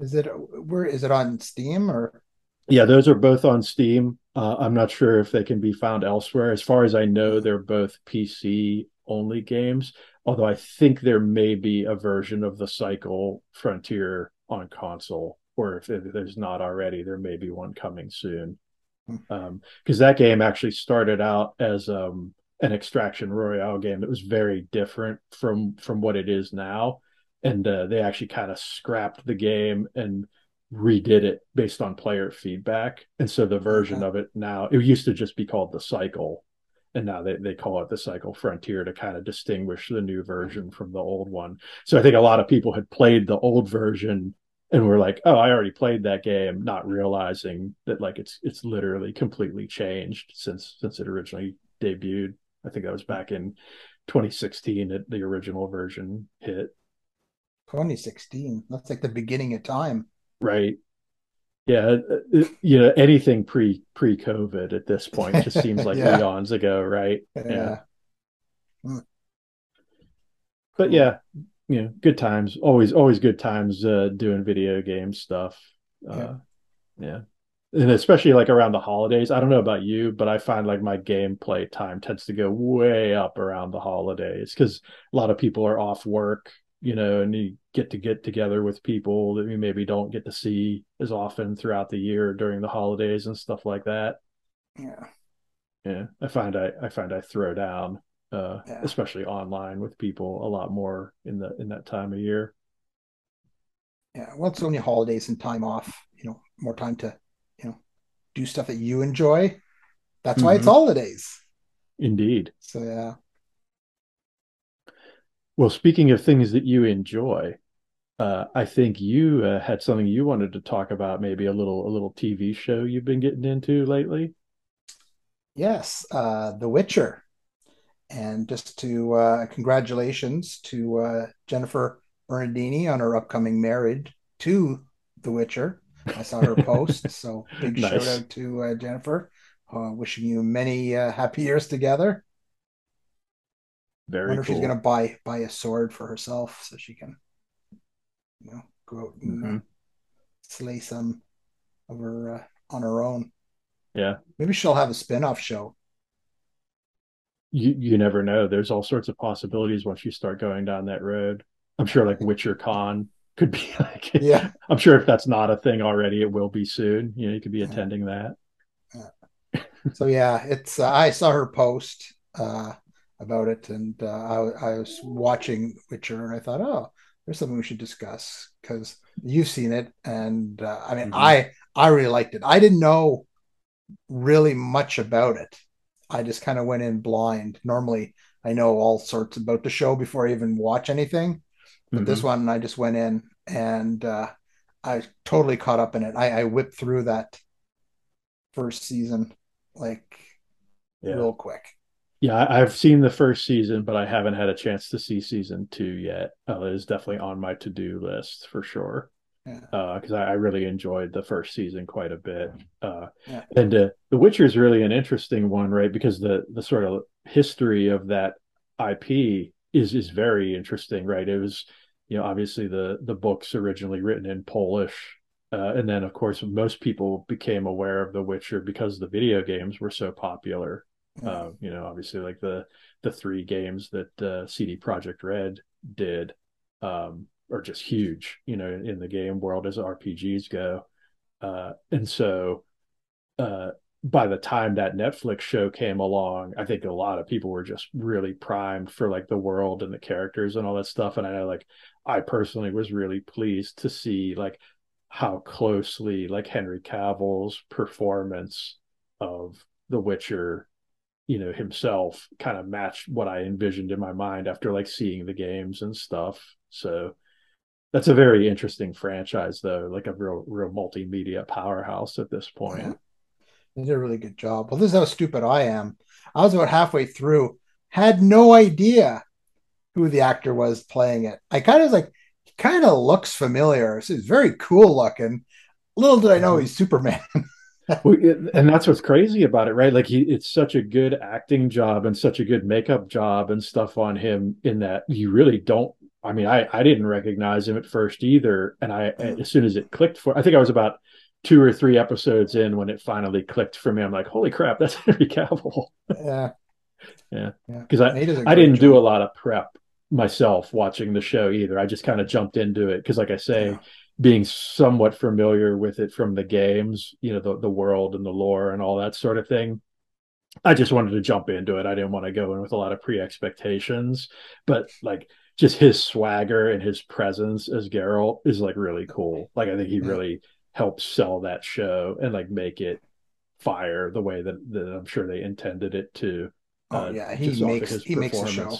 Is it where is it on Steam or Yeah, those are both on Steam. Uh, I'm not sure if they can be found elsewhere. As far as I know, they're both PC only games. Although I think there may be a version of the Cycle Frontier on console, or if, there's not already, there may be one coming soon. because um, that game actually started out as um, an extraction royale game that was very different from from what it is now. And uh, they actually kind of scrapped the game and redid it based on player feedback. And so the version okay. of it now it used to just be called the cycle. And now they, they call it the cycle frontier to kind of distinguish the new version from the old one. So i think a lot of people had played the old version and we're like oh i already played that game not realizing that like it's it's literally completely changed since since it originally debuted i think that was back in 2016 that the original version hit. 2016 that's like the beginning of time. Right. Yeah uh, uh, you know anything pre pre covid at this point just seems [LAUGHS] like yeah. eons ago right? Yeah, yeah. Hmm. but yeah you know good times. Always always good times uh doing video game stuff. Uh yeah. yeah and especially like around the holidays i don't know about you but i find like my gameplay time tends to go way up around the holidays because a lot of people are off work you know and you get to get together with people that you maybe don't get to see as often throughout the year during the holidays and stuff like that yeah yeah i find i i find i throw down uh, yeah. especially online with people a lot more in the in that time of year. Yeah, well, it's only holidays and time off. You know, more time to do stuff that you enjoy. That's why mm-hmm. it's holidays. Indeed. So yeah. Well, speaking of things that you enjoy, uh, I think you uh, had something you wanted to talk about, maybe a little a little TV show you've been getting into lately. Yes, uh, The Witcher and just to uh, congratulations to uh, Jennifer Bernardini on her upcoming marriage to The Witcher. I saw her post, [LAUGHS] so big nice. shout out to uh, Jennifer. Uh, wishing you many uh, happy years together. Very. I wonder cool. if she's gonna buy buy a sword for herself so she can, you know, go out and uh, mm-hmm. slay some of her on her own. Yeah. Maybe she'll have a spin-off show you you never know. There's all sorts of possibilities once you start going down that road. I'm sure like [LAUGHS] Witcher Con could be [LAUGHS] like yeah. I'm sure if that's not a thing already, it will be soon. You know, you could be attending that. so yeah, it's uh, I saw her post uh, about it, and uh, I, I was watching Witcher, and I thought, oh, there's something we should discuss because you've seen it, and uh, I mean, mm-hmm. I I really liked it. I didn't know really much about it I just kind of went in blind. Normally, I know all sorts about the show before I even watch anything, but mm-hmm. this one I just went in and uh, I totally caught up in it. I, I whipped through that first season like yeah. real quick. Yeah, I've seen the first season, but I haven't had a chance to see season two yet. Uh, it is definitely on my to do list for sure because yeah. uh, I, I, really enjoyed the first season quite a bit. Uh, yeah. And uh, The Witcher is really an interesting one, right? Because the the sort of history of that IP is is very interesting, right? It was, you know, obviously the the books originally written in Polish, uh, and then of course most people became aware of The Witcher because the video games were so popular. Uh, you know, obviously like the the three games that uh, CD Projekt Red did. Um, are just huge, you know, in the game world as RPGs go. Uh, and so uh, by the time that Netflix show came along, I think a lot of people were just really primed for like the world and the characters and all that stuff. And I know like I personally was really pleased to see like how closely like Henry Cavill's performance of The Witcher you know himself kind of matched what i envisioned in my mind after like seeing the games and stuff so that's a very interesting franchise though like a real real multimedia powerhouse at this point yeah. They did a really good job. Well this is how stupid i am. I was about halfway through had no idea who the actor was playing it. I kind of was like he kind of looks familiar. So he's very cool looking. Little did i know he's superman. [LAUGHS] And that's what's crazy about it right? Like he it's such a good acting job and such a good makeup job and stuff on him in that you really don't I mean, I, I didn't recognize him at first either. And I, hmm. as soon as it clicked for, I think I was about two or three episodes in when it finally clicked for me. I'm like, holy crap, that's [LAUGHS] Henry Cavill. yeah. Yeah. Because I, I didn't job. do a lot of prep myself watching the show either. I just kind of jumped into it. Cause like I say, yeah. being somewhat familiar with it from the games, you know, the the world and the lore and all that sort of thing. I just wanted to jump into it. I didn't want to go in with a lot of pre expectations, but like just his swagger and his presence as Geralt is like really cool. Like I think he really helps sell that show and like make it fire the way that, that I'm sure they intended it to. Oh uh, yeah, he makes he makes the show.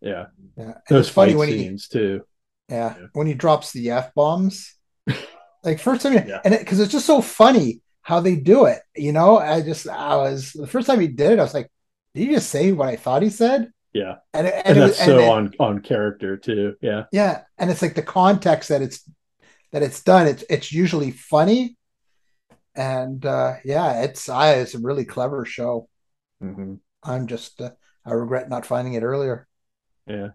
Yeah, yeah. And Those fight scenes he, too. Yeah. yeah, when he drops the f bombs, [LAUGHS] like first time, yeah. and because it, it's just so funny how they do it. You know, I just I was the first time he did it, I was like, did he just say what I thought he said? Yeah, and, and, and that's so it, on on character too. Yeah, yeah, and it's like the context that it's that it's done. It's it's usually funny, and uh yeah, it's I it's a really clever show. Mm-hmm. I'm just uh, I regret not finding it earlier. Yeah.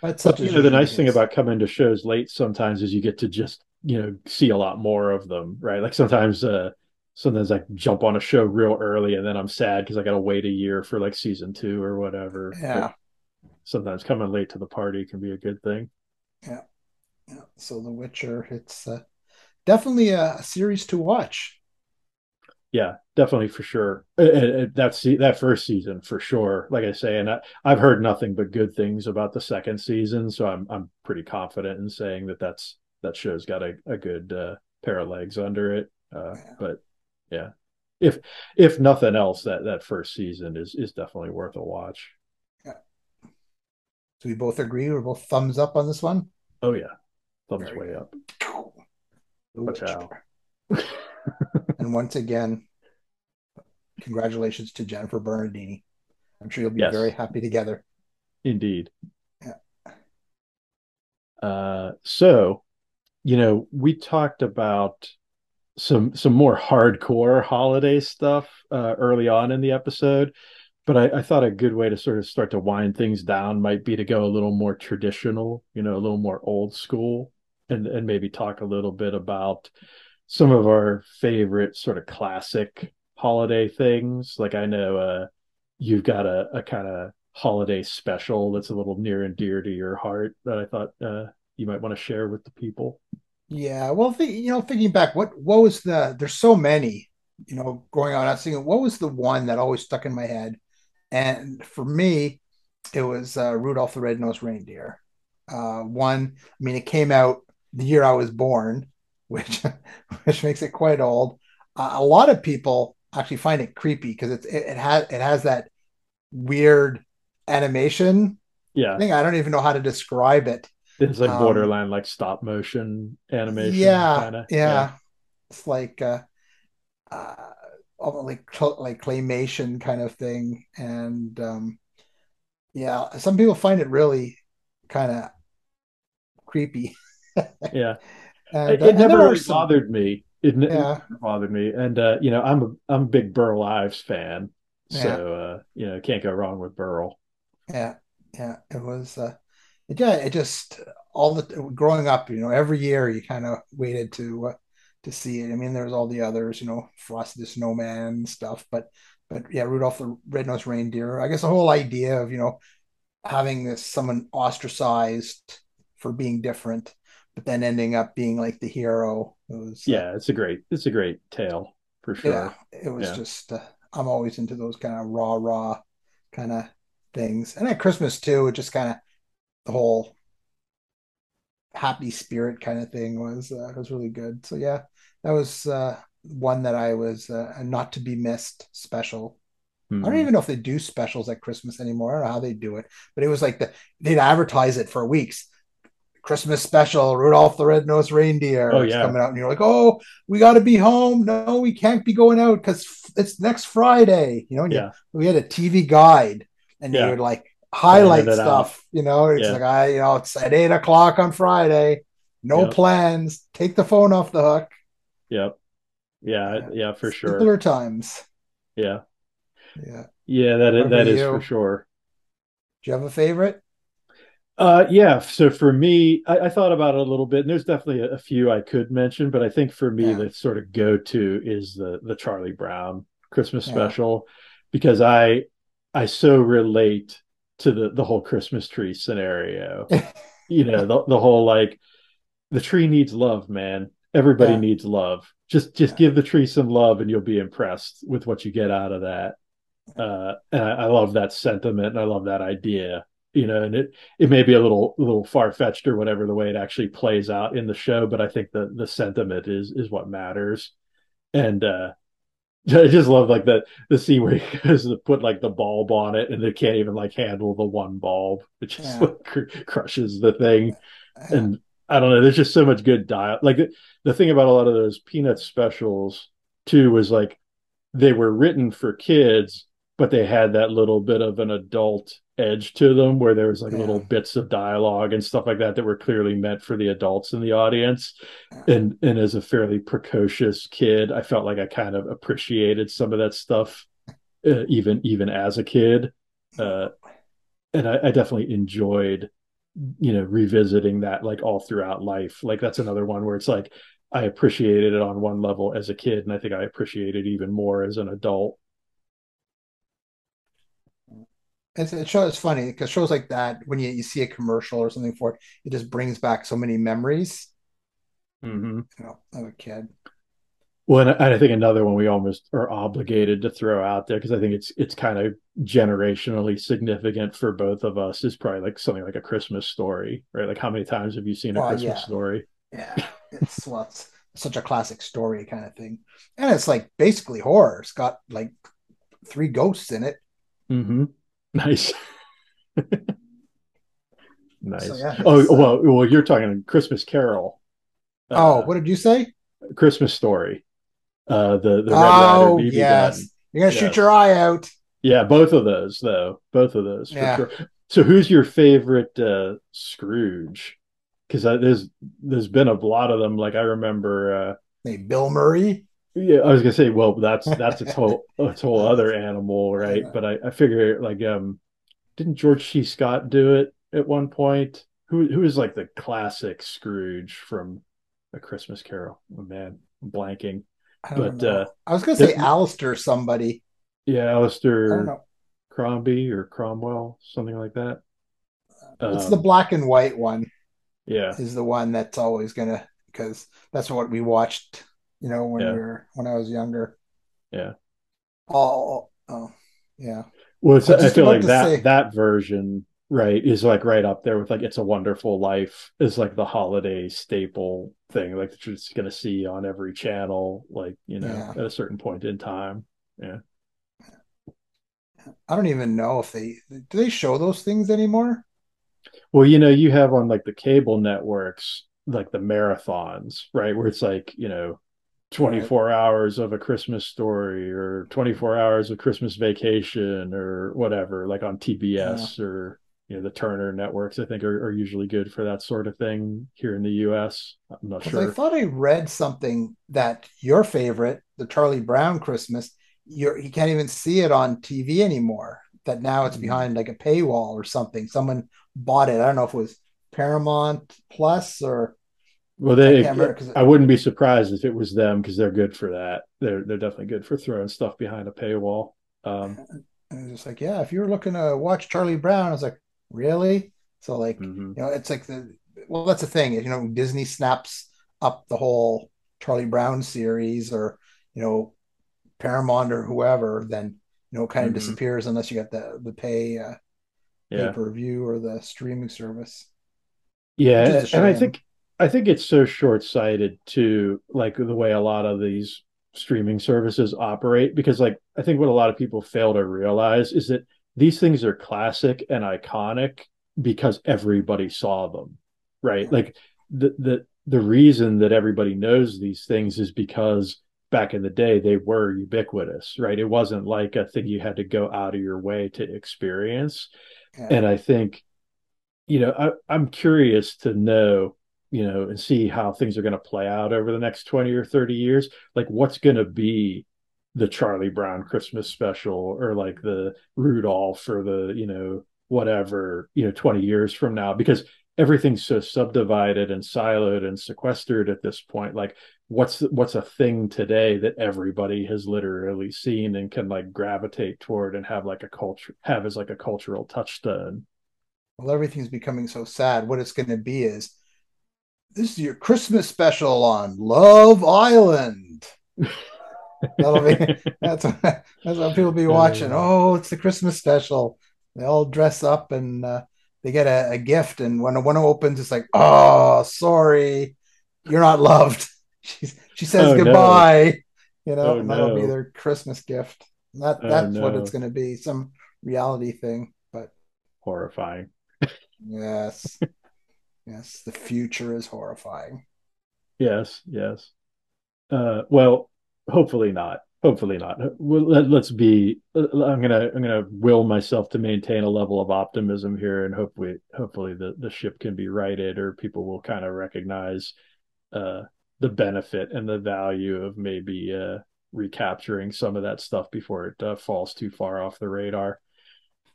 But you know, the nice thing about coming to shows late sometimes is you get to just you know see a lot more of them, right? Like sometimes, uh sometimes I jump on a show real early and then I'm sad because I got to wait a year for like season two or whatever. Yeah. But sometimes coming late to the party can be a good thing. Yeah. Yeah. So The Witcher, it's uh, definitely a, a series to watch. Yeah definitely for sure. That's that first season for sure like i say and I, have heard nothing but good things about the second season so i'm i'm pretty confident in saying that that's that show's got a, a good uh, pair of legs under it uh, yeah. but yeah. If if nothing else that that first season is is definitely worth a watch. Yeah. So we both agree we're both thumbs up on this one? Oh yeah thumbs way up watch out [LAUGHS] and once again, congratulations to Jennifer Bernardini. I'm sure you'll be yes. very happy together. Indeed. Yeah. Uh, so, you know, we talked about some some more hardcore holiday stuff uh, early on in the episode, but I, I, thought a good way to sort of start to wind things down might be to go a little more traditional, you know, a little more old school, and and maybe talk a little bit about some of our favorite sort of classic holiday things. Like I know uh, you've got a, a kind of holiday special that's a little near and dear to your heart that I thought uh, you might want to share with the people. Yeah, well, th- you know, thinking back, what what was the? There's so many, you know, going on. I was thinking, what was the one that always stuck in my head? And for me, it was uh, Rudolph the Red-Nosed Reindeer. Uh, one, I mean, it came out the year I was born, [LAUGHS] which which makes it quite old. Uh, a lot of people actually find it creepy because it's it, it, has it has that weird animation. Yeah, thing. I don't even know how to describe it. It's like um, borderline like stop motion animation. Yeah, kinda. yeah, yeah. It's like uh, uh, like like claymation kind of thing, and um, yeah, some people find it really kind of creepy. Yeah. And, [LAUGHS] it, it uh, never really some... bothered me. It, yeah. never bothered me, and uh, you know, I'm a I'm a big Burl Ives fan, so yeah. uh, you know, can't go wrong with Burl. Yeah, yeah, it was. Uh, it, yeah, it just all the growing up, you know, every year you kind of waited to uh, to see it. I mean, there's all the others, you know, Frosty the Snowman stuff, but but yeah, Rudolph the Red-Nosed Reindeer. I guess the whole idea of you know having this someone ostracized for being different but then ending up being like the hero. It was, uh, yeah, it's a great, it's a great tale for sure. Yeah, it was yeah. just, uh, I'm always into those kind of raw, raw kind of things. And at Christmas too, it just kind of the whole happy spirit kind of thing was uh, was really good. So yeah, that was uh, one that I was uh, not to be missed special. Mm-hmm. I don't hmm. even know if they do specials at Christmas anymore. I don't know how they do it, but it was like the they'd advertise it for weeks. Christmas special, Rudolph the Red-Nosed Reindeer oh, yeah. coming out, and you're like, oh, we got to be home. No, we can't be going out because it's next Friday. You know, yeah. You, we had a TV guide, and yeah. you would like highlight stuff. Out. You know, it's yeah. like I, you know, it's at eight o'clock on Friday. No yep. plans. Take the phone off the hook. Yep. Yeah, yeah, yeah for sure. Simpler times. Yeah. Yeah. Yeah, that that is you? for sure. Do you have a favorite? Uh, yeah. So for me, I, I, thought about it a little bit, and there's definitely a, a few I could mention, but I think for me, yeah. the sort of go to is the the Charlie Brown Christmas yeah. special because I I so relate to the the whole Christmas tree scenario. [LAUGHS] you know, the the whole like the tree needs love, man. Everybody Yeah. needs love. Just just give the tree some love, and you'll be impressed with what you get out of that. Uh, and I, I love that sentiment, and I love that idea. You know, and it it may be a little a little far fetched or whatever the way it actually plays out in the show, but I think the the sentiment is is what matters. And uh, [LAUGHS] I just love like the the scene where he [LAUGHS] goes to put like the bulb on it, and they can't even like handle the one bulb. It just Yeah. like, cr- crushes the thing and I don't know. There's just so much good dial. Like the, the thing about a lot of those Peanuts specials too was like they were written for kids, but they had that little bit of an adult edge to them, where there was like Yeah. little bits of dialogue and stuff like that that were clearly meant for the adults in the audience. And and as a fairly precocious kid, I felt like I kind of appreciated some of that stuff, uh, even even as a kid. Uh, and I, I definitely enjoyed you know revisiting that like all throughout life like that's another one where it's like i appreciated it on one level as a kid and i think i appreciate it even more as an adult It's, it shows it's funny because shows like that when you, you see a commercial or something for it, it just brings back so many memories. mm-hmm. You know, of a kid. well and I, think another one we almost are obligated to throw out there because i think it's it's kind of generationally significant for both of us is probably like something like a christmas story right like how many times have you seen a Well, christmas yeah. story Yeah, it's [LAUGHS] well, it's such a classic story kind of thing, and it's like basically horror. It's got like three ghosts in it. mm-hmm. Nice [LAUGHS] nice So, yeah, oh uh, well well you're talking christmas carol oh, Uh, what did you say? Christmas Story. Uh, the the Red Oh, Ryder BB yes. gun. You're gonna Yes. shoot your eye out. Yeah, both of those though. Both of those for Yeah. sure. So, who's your favorite uh, Scrooge? Because there's there's been a lot of them. Like I remember. Uh, Hey, Bill Murray. Yeah, I was gonna say. Well, that's that's a whole a whole other animal, right? But I I figure like um, didn't George C. Scott do it at one point? Who who is like the classic Scrooge from A Christmas Carol? Oh man, I'm blanking. I But, know. uh, I was gonna say Alistair somebody. Yeah, Alistair. Crombie or Cromwell, something like that. It's Um, the black and white one. yeah, is the one that's always gonna because that's what we watched, you know, when Yeah. we were when I was younger. Yeah. Oh, oh, yeah. well, it's, I I feel like that say- that version, right, is like right up there with like "It's a Wonderful Life" is like the holiday staple thing, like that you're just gonna see on every channel, like you know, Yeah. at a certain point in time. Yeah. I don't even know if they do they show those things anymore. Well, you know, you have on like the cable networks, like the marathons, right? Where it's like, you know, 24 hours of a Christmas story or 24 hours of Christmas vacation or whatever, like on TBS or, you know, the Turner networks, I think are, are usually good for that sort of thing here in the US. I'm not sure. I thought I read something that your favorite, the Charlie Brown Christmas, you're you can't even see it on TV anymore. That now it's Mm. behind like a paywall or something. Someone bought it. I don't know if it was Paramount Plus or Well, they, can't I wouldn't be surprised if it was them because they're good for that. They're, they're definitely good for throwing stuff behind a paywall. Um, [LAUGHS] And it was just like, yeah, if you were looking to watch Charlie Brown, I was like, really? So like, mhm. you know, it's like the well, that's the thing. You know, Disney snaps up the whole Charlie Brown series, or you know, Paramount or whoever, then you know, it kind of Mhm. disappears unless you get the the pay uh, Yeah. pay per view or the streaming service. Yeah, Which is a and I think I think it's so short-sighted too, like the way a lot of these streaming services operate, because like I think what a lot of people fail to realize is that these things are classic and iconic because everybody saw them, right? Like the the the reason that everybody knows these things is because back in the day they were ubiquitous, right? It wasn't like a thing you had to go out of your way to experience. Yeah. And I think, you know, I, I'm curious to know, you know, and see how things are going to play out over the next 20 or 30 years. Like, what's going to be the Charlie Brown Christmas special or like the Rudolph or the, you know, whatever, you know, 20 years from now? Because everything's so subdivided and siloed and sequestered at this point. Like, what's what's a thing today that everybody has literally seen and can like gravitate toward and have like a culture have as like a cultural touchstone well, everything's becoming so sad. What it's going to be is this is your Christmas special on Love Island. That'll be [LAUGHS] that's what, that's what people be watching. Oh, it's the Christmas special. They all dress up and uh, they get a, a, gift, and when one opens, it's like, oh, sorry, you're not loved. [LAUGHS] She's, she says oh, goodbye. No. You know, oh, that'll no. be their Christmas gift. That oh, that's no. what it's going to be. Some reality thing, but horrifying. yes, [LAUGHS] yes, the future is horrifying. Yes, yes. Uh, well, hopefully not hopefully not well, let, us be i'm gonna i'm gonna will myself to maintain a level of optimism here and hopefully hopefully the, the ship can be righted or people will kind of recognize uh, the benefit and the value of maybe uh, recapturing some of that stuff before it uh, falls too far off the radar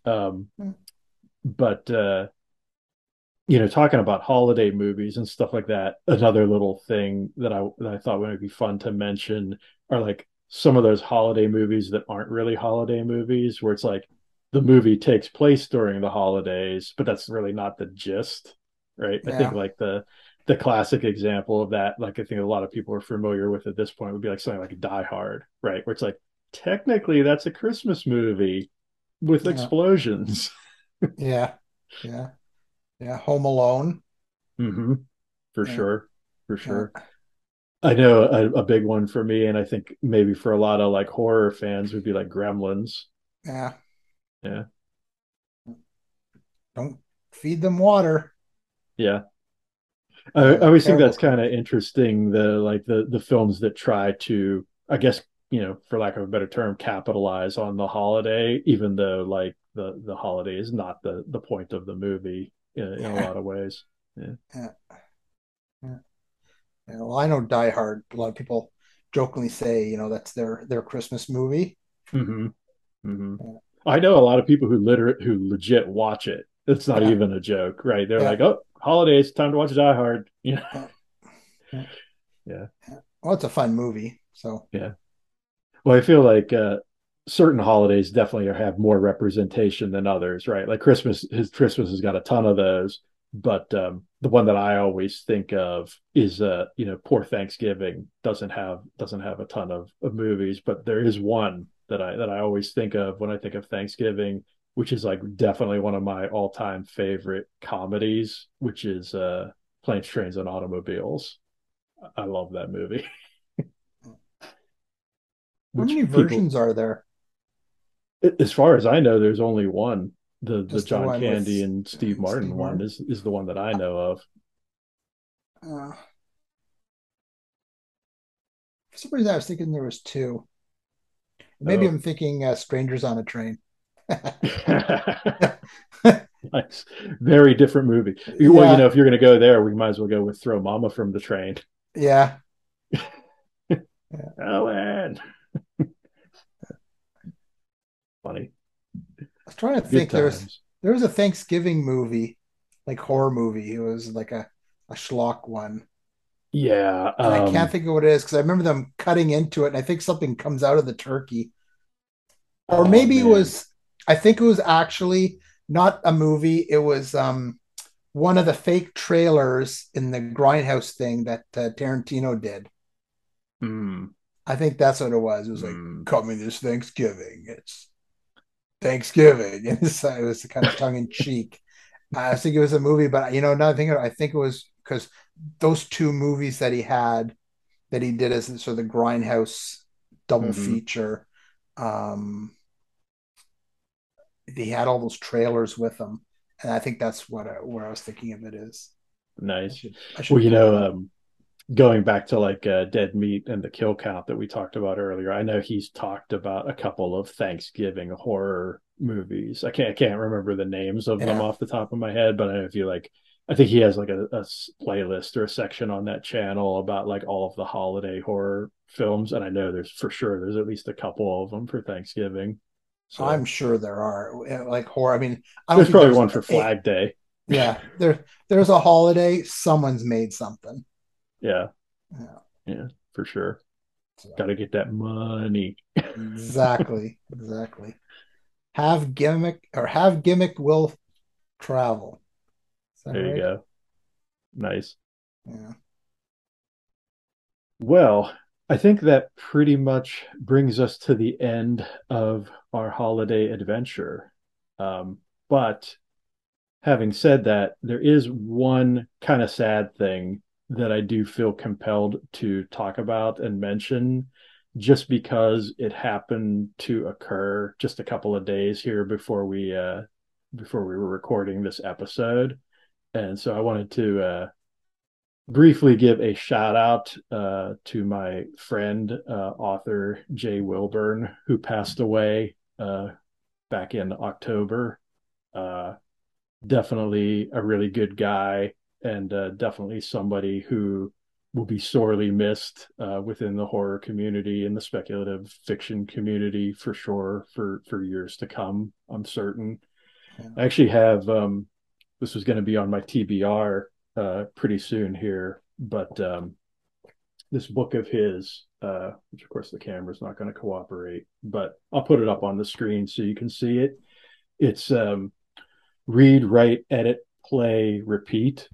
um, mm. but uh, you know, talking about holiday movies and stuff like that, another little thing that I that I thought would be fun to mention are like some of those holiday movies that aren't really holiday movies, where it's like the movie takes place during the holidays, but that's really not the gist, right? Yeah. I think like the the classic example of that, like I think a lot of people are familiar with at this point, would be like something like Die Hard, right? Where it's like technically that's a Christmas movie with yeah. explosions. [LAUGHS] yeah, yeah. Yeah, Home Alone. Mm-hmm. For yeah. sure. For sure. Yeah. I know a, a, big one for me, and I think maybe for a lot of like horror fans would be like Gremlins. Yeah. Yeah. Don't feed them water. Yeah. I, I always think that's kind of interesting. The like the the films that try to, I guess, you know, for lack of a better term, capitalize on the holiday, even though like the the holiday is not the the point of the movie in, in a lot of ways. Yeah. yeah. yeah. yeah. Well, I know Die Hard. A lot of people jokingly say, you know, that's their their Christmas movie. Mm-hmm. Mm-hmm. Yeah. I know a lot of people who literate who legit watch it. It's not yeah. even a joke, right? They're like, "Oh, holidays, time to watch Die Hard." [LAUGHS] You know? yeah. yeah. Well, it's a fun movie. So yeah. Well, I feel like uh, certain holidays definitely have more representation than others, right? Like Christmas, his Christmas has got a ton of those, but um, the one that I always think of is, uh, you know, Poor Thanksgiving doesn't have doesn't have a ton of, of movies, but there is one that I that I always think of when I think of Thanksgiving, which is like definitely one of my all time favorite comedies, which is uh, Planes, Trains, and Automobiles. I love that movie. [LAUGHS] How many versions are there? As far as I know, there's only one. The Just the John the Candy with, and Steve Martin Steve one is is the one that I know of. Uh, for some reason, I was thinking there was two. Maybe oh. I'm thinking uh, Strangers on a Train. [LAUGHS] [LAUGHS] nice, very different movie. Yeah. Well, you know, if you're going to go there, we might as well go with Throw Mama from the Train. Yeah. [LAUGHS] yeah. Ellen funny. I was trying to Good think. There was there was a Thanksgiving movie, like horror movie. It was like a a schlock one. Yeah, um, I can't think of what it is because I remember them cutting into it, and I think something comes out of the turkey, or oh, maybe man. it was. I think it was actually not a movie. It was um one of the fake trailers in the Grindhouse thing that uh, Tarantino did. Hmm. I think that's what it was. It was like mm. coming this Thanksgiving. It's Thanksgiving. [LAUGHS] And it was kind of tongue in cheek. I think it was a movie, but you know, another thing, I think it was because those two movies that he had that he did as sort of the Grindhouse double mm-hmm. feature, um, he had all those trailers with them, and I think that's what I, where I was thinking of it is. Nice. I should, I should well, you know, um, going back to like uh, dead meat and the kill count that we talked about earlier i know he's talked about a couple of thanksgiving horror movies. I can't i can't remember the names of yeah. them off the top of my head but i know if you like i think he has like a, a, playlist or a section on that channel about like all of the holiday horror films and i know there's for sure there's at least a couple of them for thanksgiving so. I'm sure there are like horror i mean I there's probably one for flag day. Yeah there there's a holiday someone's made something yeah. Yeah. Yeah, for sure. So. Got to get that money. [LAUGHS] exactly. Exactly. Have gimmick or have gimmick will travel. There right? you go. Nice. Yeah. Well, I think that pretty much brings us to the end of our holiday adventure. Um, but having said that, there is one kind of sad thing that I do feel compelled to talk about and mention just because it happened to occur just a couple of days here before we uh before we were recording this episode. And so I wanted to uh briefly give a shout out uh, to my friend, uh, author Jay Wilburn, who passed away uh, back in October. Uh, definitely a really good guy, and uh, definitely somebody who will be sorely missed uh, within the horror community and the speculative fiction community for sure for for years to come. I'm certain. Yeah. I actually have um, this was going to be on my TBR uh, pretty soon here. But um, this book of his, uh, which of course the camera's not going to cooperate, but I'll put it up on the screen so you can see it. It's um, read, write, edit, play, repeat.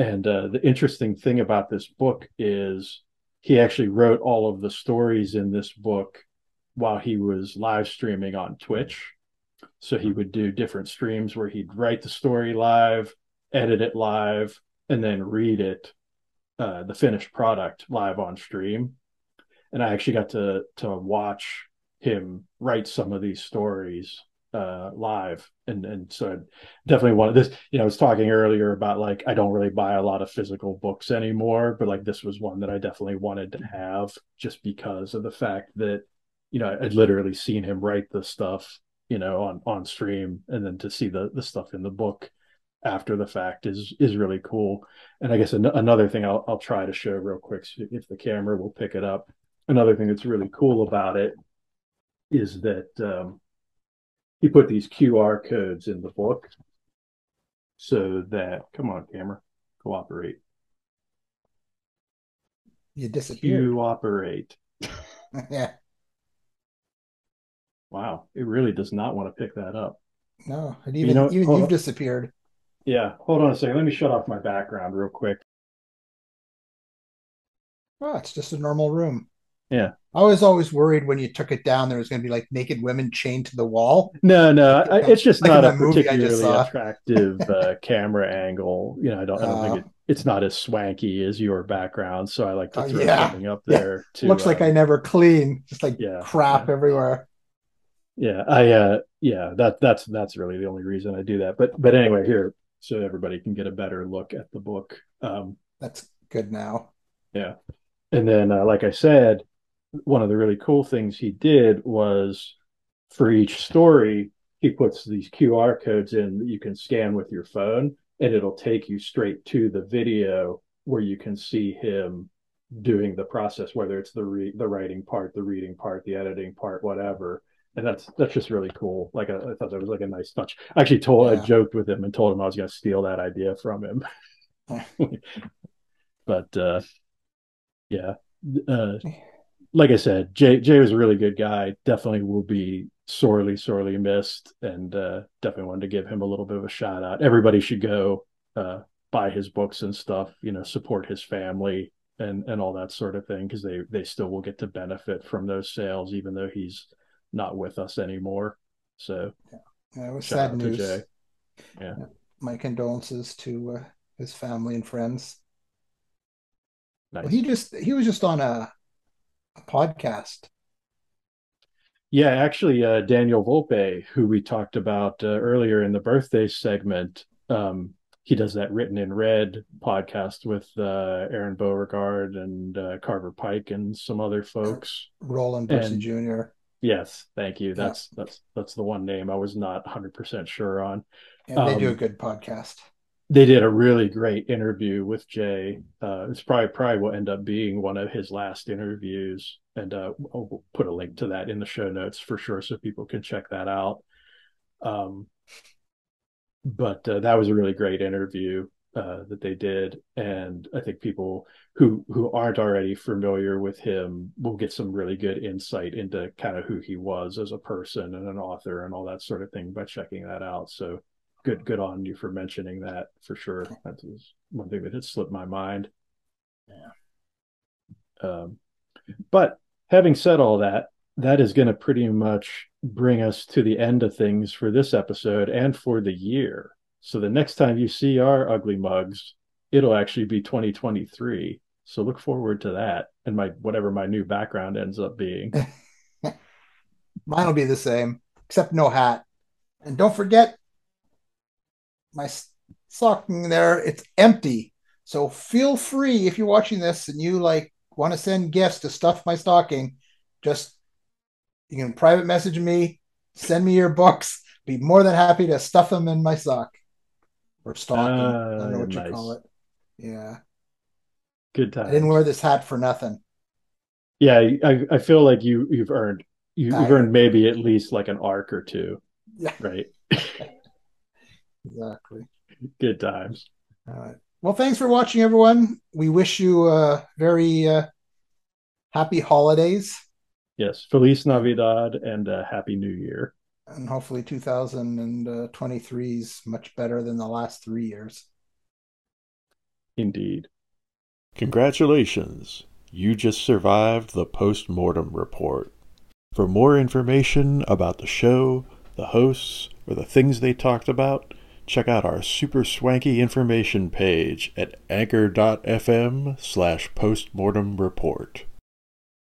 And uh, the interesting thing about this book is he actually wrote all of the stories in this book while he was live streaming on Twitch. So he would do different streams where he'd write the story live, edit it live, and then read it, uh, the finished product live on stream. And I actually got to to watch him write some of these stories uh, live, and and so I definitely wanted this. You know, I was talking earlier about like I don't really buy a lot of physical books anymore, but like this was one that I definitely wanted to have just because of the fact that you know I'd literally seen him write the stuff you know on on stream, and then to see the the stuff in the book after the fact is is really cool. And I guess an- another thing I'll I'll try to show real quick if the camera will pick it up. Another thing that's really cool about it is that um, he put these QR codes in the book so that come on camera cooperate. You disappear. Cooperate. [LAUGHS] yeah. Wow, it really does not want to pick that up. No, and even you know, even you've disappeared. Yeah, hold on a second. Let me shut off my background real quick. Oh, it's just a normal room. Yeah. I was always worried when you took it down there was going to be like naked women chained to the wall. No, no, it's just like not a particularly attractive uh, [LAUGHS] camera angle. You know, I don't, I don't uh, think it, it's not as swanky as your background, so I like to uh, throw uh, yeah. something up there. Yeah. Looks like I never clean, just like yeah, crap yeah. everywhere. Yeah, I uh yeah, that that's that's really the only reason I do that. But but anyway, here so everybody can get a better look at the book. Um, That's good now. Yeah. And then, uh, like I said, one of the really cool things he did was for each story, he puts these QR codes in that you can scan with your phone, and it'll take you straight to the video where you can see him doing the process, whether it's the re- the writing part, the reading part, the editing part, whatever and that's that's just really cool. Like I, I thought that was like a nice touch. I actually told yeah. I joked with him and told him I was going to steal that idea from him. [LAUGHS] [LAUGHS] but uh, yeah, uh, like I said, Jay Jay was a really good guy. Definitely will be sorely sorely missed, and uh, definitely wanted to give him a little bit of a shout out. Everybody should go uh, buy his books and stuff. You know, support his family and and all that sort of thing because they they still will get to benefit from those sales, even though he's not with us anymore. So yeah, yeah it was sad news. Yeah. yeah. my condolences to uh, his family and friends. Nice. Well, he just he was just on a, a podcast. Yeah, actually, uh, Daniel Volpe, who we talked about uh, earlier in the birthday segment, um, he does that written in red podcast with uh, Aaron Beauregard and uh, Carver Pike and some other folks. Roland Bussey Jr. Yes, thank you. That's yeah. that's that's the one name I was not 100% sure on. Yeah, they um, do a good podcast. They did a really great interview with Jay. Uh, it's probably probably will end up being one of his last interviews, and uh, I'll put a link to that in the show notes for sure, so people can check that out. Um, but uh, that was a really great interview uh, that they did, and I think people who who aren't already familiar with him will get some really good insight into kind of who he was as a person and an author and all that sort of thing by checking that out. So good good on you for mentioning that for sure. That was one thing that had slipped my mind. Yeah. Um, but having said all that, that is going to pretty much bring us to the end of things for this episode and for the year. So the next time you see our ugly mugs, it'll actually be 2023. So look forward to that and my whatever my new background ends up being. [LAUGHS] Mine will be the same, except no hat. And don't forget my stocking there, it's empty. So feel free if you're watching this and you like want to send gifts to stuff my stocking, just you can private message me, send me your books. Be more than happy to stuff them in my sock or stocking. Uh, I don't know what nice. you call it. Yeah. Good time. I didn't wear this hat for nothing. Yeah, I, I feel like you you've earned you, have earned maybe at least like an arc or two. Yeah. Right. [LAUGHS] exactly. Good times. All right. Well, thanks for watching, everyone. We wish you a very uh, happy holidays. Yes, Feliz Navidad and a Happy New Year. And hopefully 2023 is much better than the last three years. Indeed. Congratulations. You just survived the post mortem report. For more information about the show, the hosts, or the things they talked about, check out our super swanky information page at anchor.fm slash postmortem report.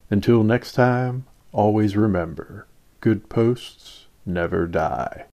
Until next time, always remember, good posts never die.